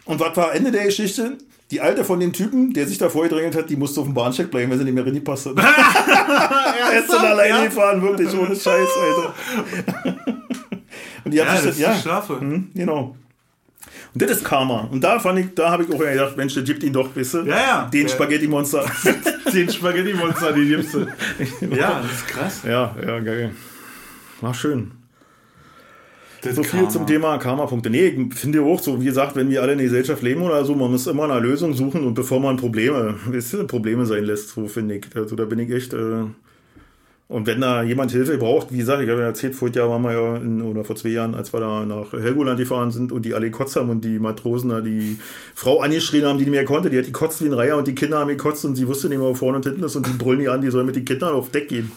und was war Ende der Geschichte? Die alte von den Typen, der sich da vorgedrängelt hat, die musste auf dem Bahnsteig bleiben, weil sie nicht mehr reingepasst <laughs> <laughs> hat. er ist dann alleine gefahren, wirklich, ohne Scheiß, Alter. <laughs> Und die hat Ja, sich das dann, ist die Strafe. Mhm, genau. Das ist Karma. Und da fand ich, da habe ich auch gedacht, Mensch, der gibt ihn doch, weißt du? Ja, ja. Den. Spaghetti-Monster. <laughs> Den Spaghetti-Monster, die gibst du. Ja, das ist krass. ja, ja, geil. War schön. Das So viel Karma. zum Thema Karma-Punkte. Nee, ich finde auch so, wie gesagt, wenn wir alle in der Gesellschaft leben oder so, man muss immer eine Lösung suchen und bevor man Probleme, weißt du, Probleme sein lässt, so finde ich. Also da bin ich echt. Äh, und wenn da jemand Hilfe braucht, wie gesagt, ich habe ja erzählt, vor Jahr waren wir ja, in, oder vor zwei Jahren, als wir da nach Helgoland gefahren sind und die alle gekotzt haben und die Matrosen da die Frau angeschrien haben, die nicht mehr konnte, die hat gekotzt wie ein Reiher und die Kinder haben gekotzt und sie wusste nicht mehr, wo vorne und hinten ist und die brüllen die an, die sollen mit den Kindern auf Deck gehen.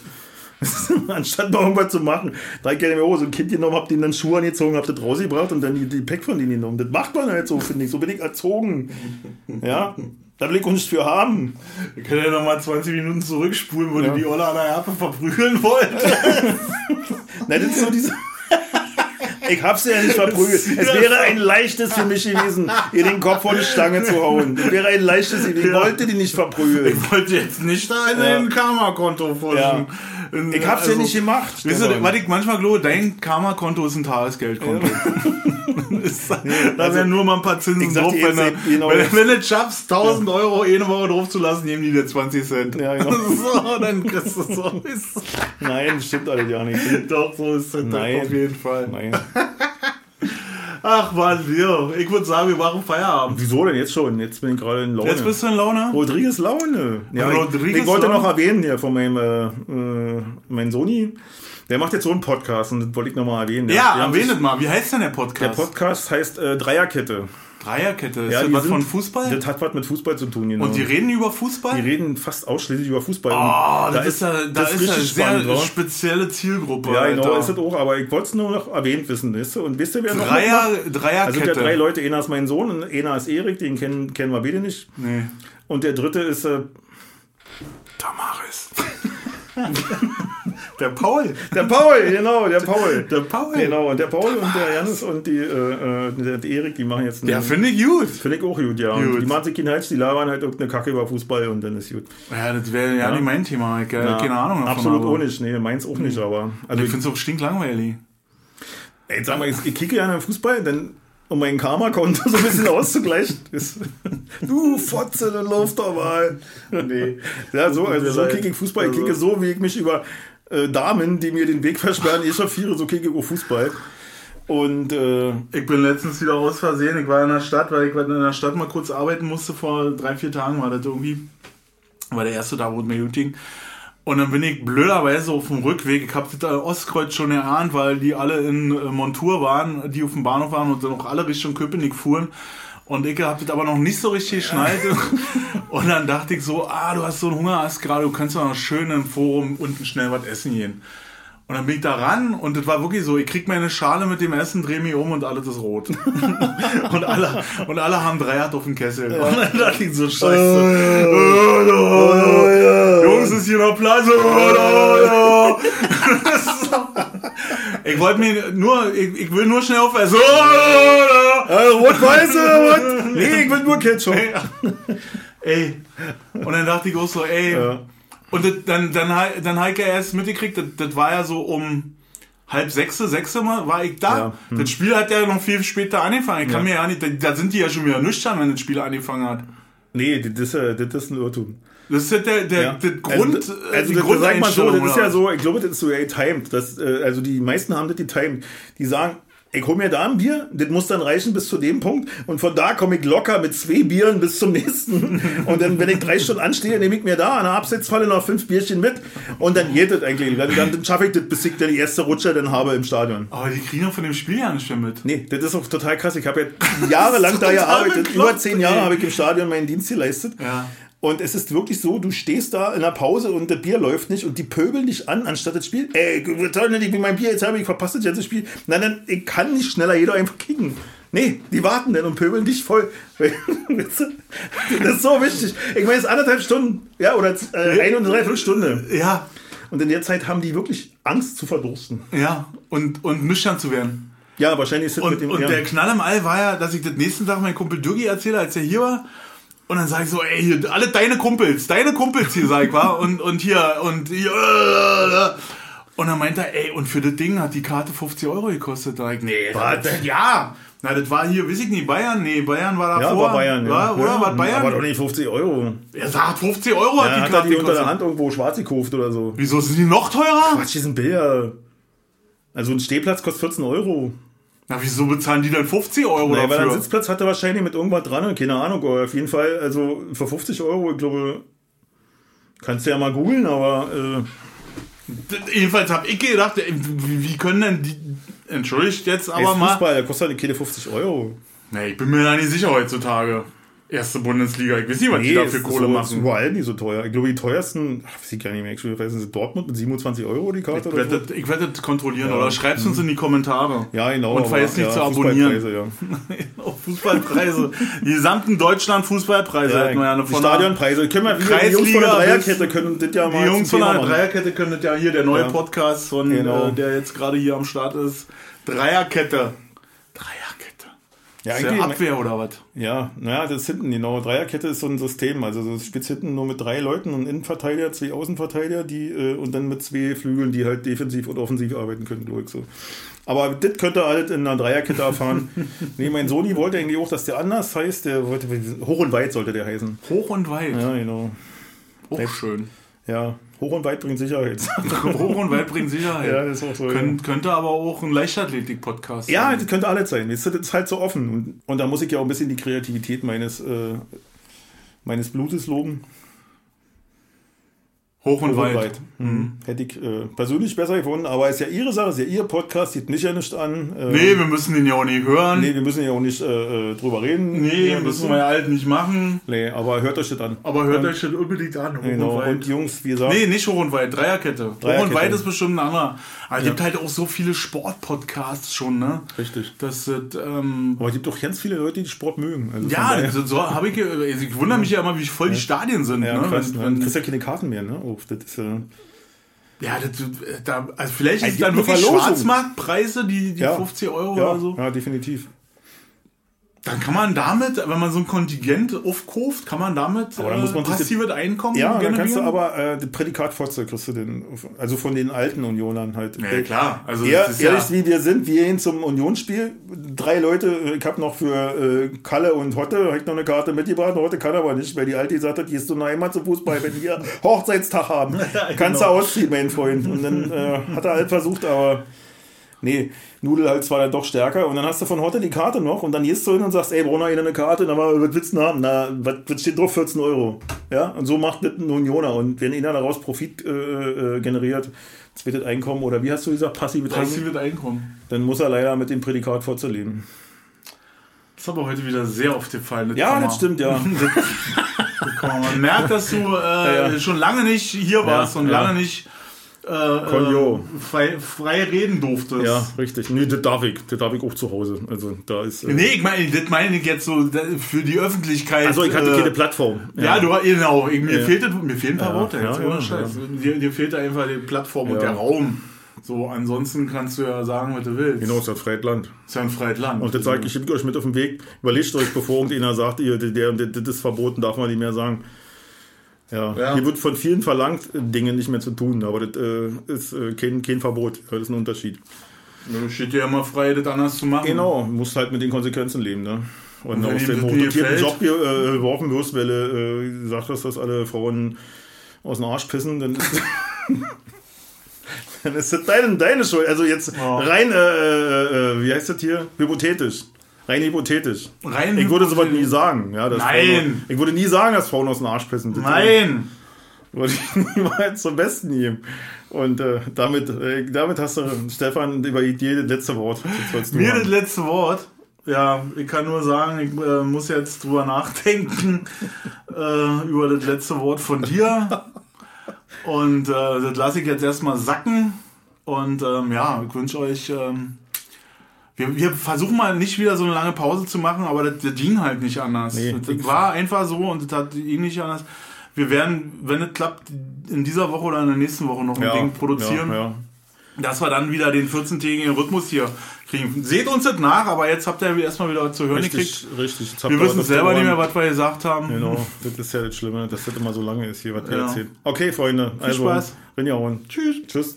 <laughs> Anstatt mal irgendwas zu machen. Da ich mir auch so ein Kind genommen, hab denen dann Schuhe angezogen, hab das rausgebracht und dann die, die Pack von denen genommen. Das macht man halt so, finde ich. So bin ich erzogen. Ja, da will ich nichts für haben. Wir können ja nochmal 20 Minuten zurückspulen, wo du die Olle an der Erpe verprügeln wolltest. <laughs> Nein, das ist so diese. <laughs> Ich hab's ja nicht verprügelt. Es wäre ein leichtes für mich gewesen, ihr den Kopf vor die Stange zu hauen. Das wäre ein leichtes, ich Ja. wollte die nicht verprügeln. Ich wollte jetzt nicht da in Ja. ein Karma-Konto forschen. Ich hab's ja nicht gemacht. Weißt du, was ich manchmal glaube, dein Karma-Konto ist ein Tagesgeldkonto. <laughs> Ist- da also, werden nur mal ein paar Zinsen drauf. Wenn, du, genau es schaffst, 1000 Euro eine Woche drauf zu lassen, geben die dir 20 Cent. Ja, genau. <laughs> So, dann kriegst du so. Nein, das stimmt alles ja nicht. doch, so ist es Nein. auf jeden Fall. Nein. <laughs> Ach Mann, ja. Ich würde sagen, wir machen Feierabend. Wieso denn jetzt schon? Jetzt bin ich gerade in Laune. Jetzt bist du in Laune? Rodriguez Laune. Ja, Rodriguez ich, ich wollte Laune? noch erwähnen hier von meinem äh, äh, mein Sony. Der macht jetzt so einen Podcast und das wollte ich nochmal erwähnen. Ja, sich- erwähnet mal. Wie heißt denn der Der Podcast? Podcast heißt äh, Dreierkette. Dreierkette. Ist Ja, das was sind- von Fußball? Das hat was mit Fußball zu tun. Genau. Und die reden über Fußball? Die reden fast ausschließlich über Fußball. Oh, das ist ja, da das ist ja eine sehr wa? spezielle Zielgruppe. Ja, genau, Alter. ist das auch, aber ich wollte es nur noch erwähnt wissen, weißt du? Und wisst ihr, wer noch Dreier, mitmacht? Dreierkette. Also sind ja drei Leute, einer ist mein Sohn und einer ist Erik, den kennen, kennen wir beide nicht. Nee. Und der dritte ist äh, Tamaris. <laughs> <laughs> der Paul. der Paul, genau, der Paul. Der Paul. Genau, und der Paul und der Janis und die, äh, äh, der Erik, die machen jetzt einen, Ja, finde ich gut. Finde ich auch gut, ja. Und Gut. die machen sich keinen Hals, die labern halt irgendeine Kacke über Fußball und dann ist gut. Ja, das wäre ja, nicht mein Thema. Ich, ja, keine Ahnung davon. Absolut aber- auch nicht, nee, meins auch nicht, aber. Also Ich finde es auch stinklangweilig. Ey, sag mal, ich, ich kicke ja an Fußball, dann um mein Karma-Konto so ein bisschen auszugleichen. <laughs> Du Fotze, dann lauf doch mal. Nee. Ja, so, also so kicke ich Fußball. Ich kicke so, wie ich mich über äh, Damen, die mir den Weg versperren, echauffiere, so kicke ich auch Fußball. Und äh, Ich bin letztens wieder aus Versehen. Ich war in der Stadt, weil ich in der Stadt mal kurz arbeiten musste. Vor drei, vier Tagen war das irgendwie. War der erste Tag, wo es mir gut ging. Und dann bin ich blöderweise auf dem Rückweg. Ich habe das Ostkreuz schon erahnt, weil die alle in äh, Montur waren, die auf dem Bahnhof waren und dann auch alle Richtung Köpenick fuhren. Und ich habe das aber noch nicht so richtig geschnallt. <laughs> und dann dachte ich so, ah, du hast so einen Hunger, hast gerade, du kannst doch noch schön im Forum unten schnell was essen gehen. Und dann bin ich da ran und das war wirklich so, ich krieg meine Schale mit dem Essen, dreh mich um und alles ist rot. <laughs> und, alle, und alle haben Dreihard auf dem Kessel. Und dann dachte ich so, scheiße. Oh, oh, oh, Jungs, ist hier noch Platz? Oh, oh, <laughs> oh. ich wollte mir nur, ich, ich will nur schnell aufessen. Oh, oh, oh. äh, Rot-Weiße, Rot. <laughs> Nee, ich will nur Ketchup. Ey. Und dann dachte ich auch so, ey. Ja. Und das, dann, dann, dann habe ich ja erst mitgekriegt, das, das war ja so um halb sechste, sechste Mal war ich da. Ja, hm. Das Spiel hat ja noch viel später angefangen. Ich kann mir ja nicht, da, sind die ja schon wieder nüchtern, wenn das Spiel angefangen hat. Nee, das ist, äh, das ist ein Irrtum. Das ist ja der, der, Ja. der Grund, also, äh, also die das, sag mal so, das ist ja so, ich glaube, das ist so getimed. Das, äh, also die meisten haben das getimed. Die sagen, ich hol mir da ein Bier, das muss dann reichen bis zu dem Punkt und von da komme ich locker mit zwei Bieren bis zum nächsten. Und dann, wenn ich drei Stunden anstehe, nehme ich mir da an der Absetzfalle noch fünf Bierchen mit und dann geht das eigentlich. Dann, dann schaffe ich das, bis ich dann die erste Rutsche dann habe im Stadion. Aber die kriegen doch von dem Spiel ja nicht mehr mit. Nee, das ist auch total krass. Ich habe ja jahrelang da gearbeitet. Über zehn Jahre habe ich im Stadion meinen Dienst geleistet. Ja. Und es ist wirklich so, du stehst da in der Pause und das Bier läuft nicht und die pöbeln dich an, anstatt das Spiel. Ey, ich toll nicht, mein Bier jetzt habe ich verpasst das ganze Spiel. Nein, dann ich kann nicht schneller jeder einfach kicken. Nee, die warten dann und pöbeln dich voll. <laughs> Das ist so wichtig. Ich meine, es ist anderthalb Stunden, ja, oder äh, eine und eine Dreiviertelstunde. Ja, Und in der Zeit haben die wirklich Angst zu verdursten. ja. Und, und nüchtern zu werden. Ja, wahrscheinlich ist das Und, mit dem. und ja. der Knall im All war ja, dass ich das nächsten Tag meinem Kumpel Dürgi erzähle, als er hier war. Und dann sag ich so, ey, hier, alle deine Kumpels, deine Kumpels hier, sag ich, war und, und hier, und hier, und dann meint er, ey, und für das Ding hat die Karte 50 Euro gekostet. Da ich, nee, Was? das, ja. Na, das war hier, weiß ich nicht, Bayern? Nee, Bayern war Ja, davor. war Bayern. Ja. War, oder? ja, War Bayern? Aber doch nicht 50 Euro. er sagt, 50 Euro hat Ja, die hat er Karte die unter der. Hand irgendwo schwarz gekauft oder so. Wieso sind die noch teurer? Quatsch, die sind Bilder. Also ein Stehplatz kostet 14 Euro. Na, wieso bezahlen die dann 50 Euro Nee, weil er einen dafür? Sitzplatz hatte wahrscheinlich mit irgendwas dran, keine Ahnung, aber auf jeden Fall, also für 50 Euro, ich glaube, kannst du ja mal googeln, aber äh, Jedenfalls habe ich gedacht, ey, wie, können denn die. Entschuldigt jetzt ey, aber mal. Fußball, der kostet halt keine 50 Euro. Nee, ich bin mir da nicht sicher heutzutage. Erste Bundesliga. Ich weiß nicht, was die Nee, dafür ist Kohle so, ist machen. überall nicht so teuer. Ich glaube, die teuersten, ach, weiß ich gar nicht mehr, ich weiß nicht, Dortmund mit 27 Euro die Karte Ich oder so. werde, das- ich werde das kontrollieren oder schreib's uns in die Kommentare. Ja, genau. Und vergesst nicht ja, zu abonnieren. Fußballpreise, Ja. <laughs> Auf Fußballpreise. Die gesamten Deutschland Fußballpreise Ja, hätten wir ja die von Stadionpreise. Können wir, die Jungs von der Dreierkette können das ja Die mal Jungs zum von der. Dreierkette können das ja hier, der neue Ja. Podcast von, Genau. äh, der jetzt gerade hier am Start ist. Dreierkette. Ja, Ist ja Abwehr oder was? Ja, naja, das ist hinten, genau. Dreierkette ist so ein System. Also du spielst hinten nur mit drei Leuten und Innenverteidiger, zwei Außenverteidiger, die äh, und dann mit zwei Flügeln, die halt defensiv und offensiv arbeiten können, glaube ich so. Aber das könnt ihr alles in einer Dreierkette erfahren. <laughs> nee, mein Sony wollte eigentlich auch, dass der anders heißt. Der wollte hoch und weit sollte der heißen. Hoch und weit. Ja, genau. Auch schön. Ja, hoch und weit bringt Sicherheit. <laughs> Hoch und weit bringt Sicherheit. ja, das ist auch so. Könnt, könnte aber auch ein Leichtathletik-Podcast Ja, sein. das könnte alles sein. Das ist halt so offen. Und, und da muss ich ja auch ein bisschen die Kreativität meines, äh, meines Blutes loben. Hoch und Hoch und weit. Mhm. Hätte ich äh, persönlich besser gefunden, aber ist ja Ihre Sache, ist ja Ihr Podcast, sieht mich ja nicht an. Äh, Nee, wir müssen den ja auch nicht hören. nee, wir müssen ja auch nicht äh, äh, drüber reden. Nee, Ja, müssen wir ja halt nicht machen. Nee, aber hört euch das an. Aber hört Und- euch das unbedingt an. Hoch Genau. und Und, weit. Jungs, wie gesagt, Nee, nicht hoch und weit, Dreierkette. Hoch und Dreierkette. weit ist bestimmt ein anderer. Aber es gibt halt auch so viele Sportpodcasts schon, ne? richtig. Das sind, ähm, Aber es gibt doch ganz viele Leute, die Sport mögen. Also ja, so, habe ich, also ich wundere mich ja immer, wie voll die Stadien sind. ja, ne? krass, wenn, wenn, kriegst ja keine Karten mehr, ne? Oh, das ist, äh, ja, das, da, also vielleicht ist es dann wirklich Verlosung. Schwarzmarktpreise, die, die Ja. 50 Euro ja, oder so. ja, definitiv. Dann kann man damit, wenn man so ein Kontingent aufkauft, kann man damit Aber dann muss man äh, passives Einkommen Ja, dann kannst du generieren? aber äh, das Prädikat Fotze kriegst du den, also von den alten Unionern halt. Ja, klar. Also Ja, das ist ehrlich, ja, wie wir sind, wir gehen zum Unionsspiel. Drei Leute, ich habe noch für äh, Kalle und Hotte hab ich noch eine Karte mitgebracht. Hotte kann aber nicht, weil die Alte gesagt hat, gehst du noch einmal zum Fußball, wenn wir <laughs> Hochzeitstag haben. Kannst du genau. ausziehen, mein Freund. Und dann äh, hat er halt versucht, aber nee, Nudel halt zwar dann doch stärker. Und dann hast du von Hotte die Karte noch und dann gehst du hin und sagst, ey, Brunner, hier eine Karte. Und dann war, was willst du haben? Na, was, steht drauf? 14 Euro. Ja, und so macht das ein Unioner. Und wenn einer daraus Profit äh, äh, generiert, zweites Einkommen oder wie hast du gesagt, passives Einkommen, passives Einkommen. dann muss er leider mit dem Prädikat vorzuleben. Das ist aber heute wieder sehr oft gefallen. Ja, Komma. das stimmt, ja. <laughs> Man merkt, dass du äh, ja. schon lange nicht hier warst und ja. lange nicht äh, äh, frei, frei reden durftest. ja, richtig. Nee, das darf ich. Das darf ich auch zu Hause. Also da ist. Äh, Nee, ich meine, das meine ich jetzt so für die Öffentlichkeit. also ich hatte äh, keine Plattform. Ja, du genau. Ich, mir, Ja. fehlt, mir fehlen ein paar Ja, Worte. Jetzt, ja, ohne ja, Scheiß. Dir, dir fehlt einfach die Plattform und Ja. der Raum. So, ansonsten kannst du ja sagen, was du willst. Genau, es hat freies Land. ist ja ein freies Land. Und das sage ich, ich euch mit auf den Weg. Überlegt euch, bevor irgendjemand sagt, ihr, der, der, das ist verboten, darf man nicht mehr sagen. Ja. Ja. Hier wird von vielen verlangt, Dinge nicht mehr zu tun, aber das äh, ist äh, kein, kein Verbot. Das ist ein Unterschied. Da steht dir immer frei, das anders zu machen. Genau, du musst halt mit den Konsequenzen leben. Ne? Und, wenn aus dem gefällt? Job hier, äh, geworfen wirst, weil du äh, gesagt hast, dass alle Frauen aus dem Arsch pissen, dann ist, <laughs> dann ist das deine, deine Schuld. Also jetzt Ja. rein, äh, äh, äh, wie heißt das hier? Hypothetisch. Rein hypothetisch. Rein ich würde sowas nie sagen. Ja, Nein. Frauen, ich würde nie sagen, dass Frauen aus dem Arsch pissen. Das Nein! Würde ich <laughs> niemals zum Besten geben. Und äh, damit, äh, damit hast du, Stefan, über dir das letzte Wort. Das <laughs> Mir haben. das letzte Wort. Ja, ich kann nur sagen, ich äh, muss jetzt drüber nachdenken <laughs> äh, über das letzte Wort von dir. Und äh, das lasse ich jetzt erstmal sacken. Und ähm, ja, ich wünsche euch. Ähm, wir, wir versuchen mal nicht wieder so eine lange Pause zu machen, aber das, das ging halt nicht anders. Nee. das, das war einfach so und das hat ging nicht anders. Wir werden, wenn es klappt, in dieser Woche oder in der nächsten Woche noch ein Ding produzieren. Ja, ja. dass wir dann wieder den 14-tägigen Rhythmus hier kriegen. Seht uns das nach, aber jetzt habt ihr erstmal wieder zu hören gekriegt. Richtig, richtig. Jetzt Wir wissen selber nicht mehr, was wir gesagt haben. Genau, das ist ja das Schlimme, dass das immer so lange ist hier, was Ja. erzählen. Okay, Freunde, also, Spaß. wenn ihr hauen. Tschüss. Tschüss.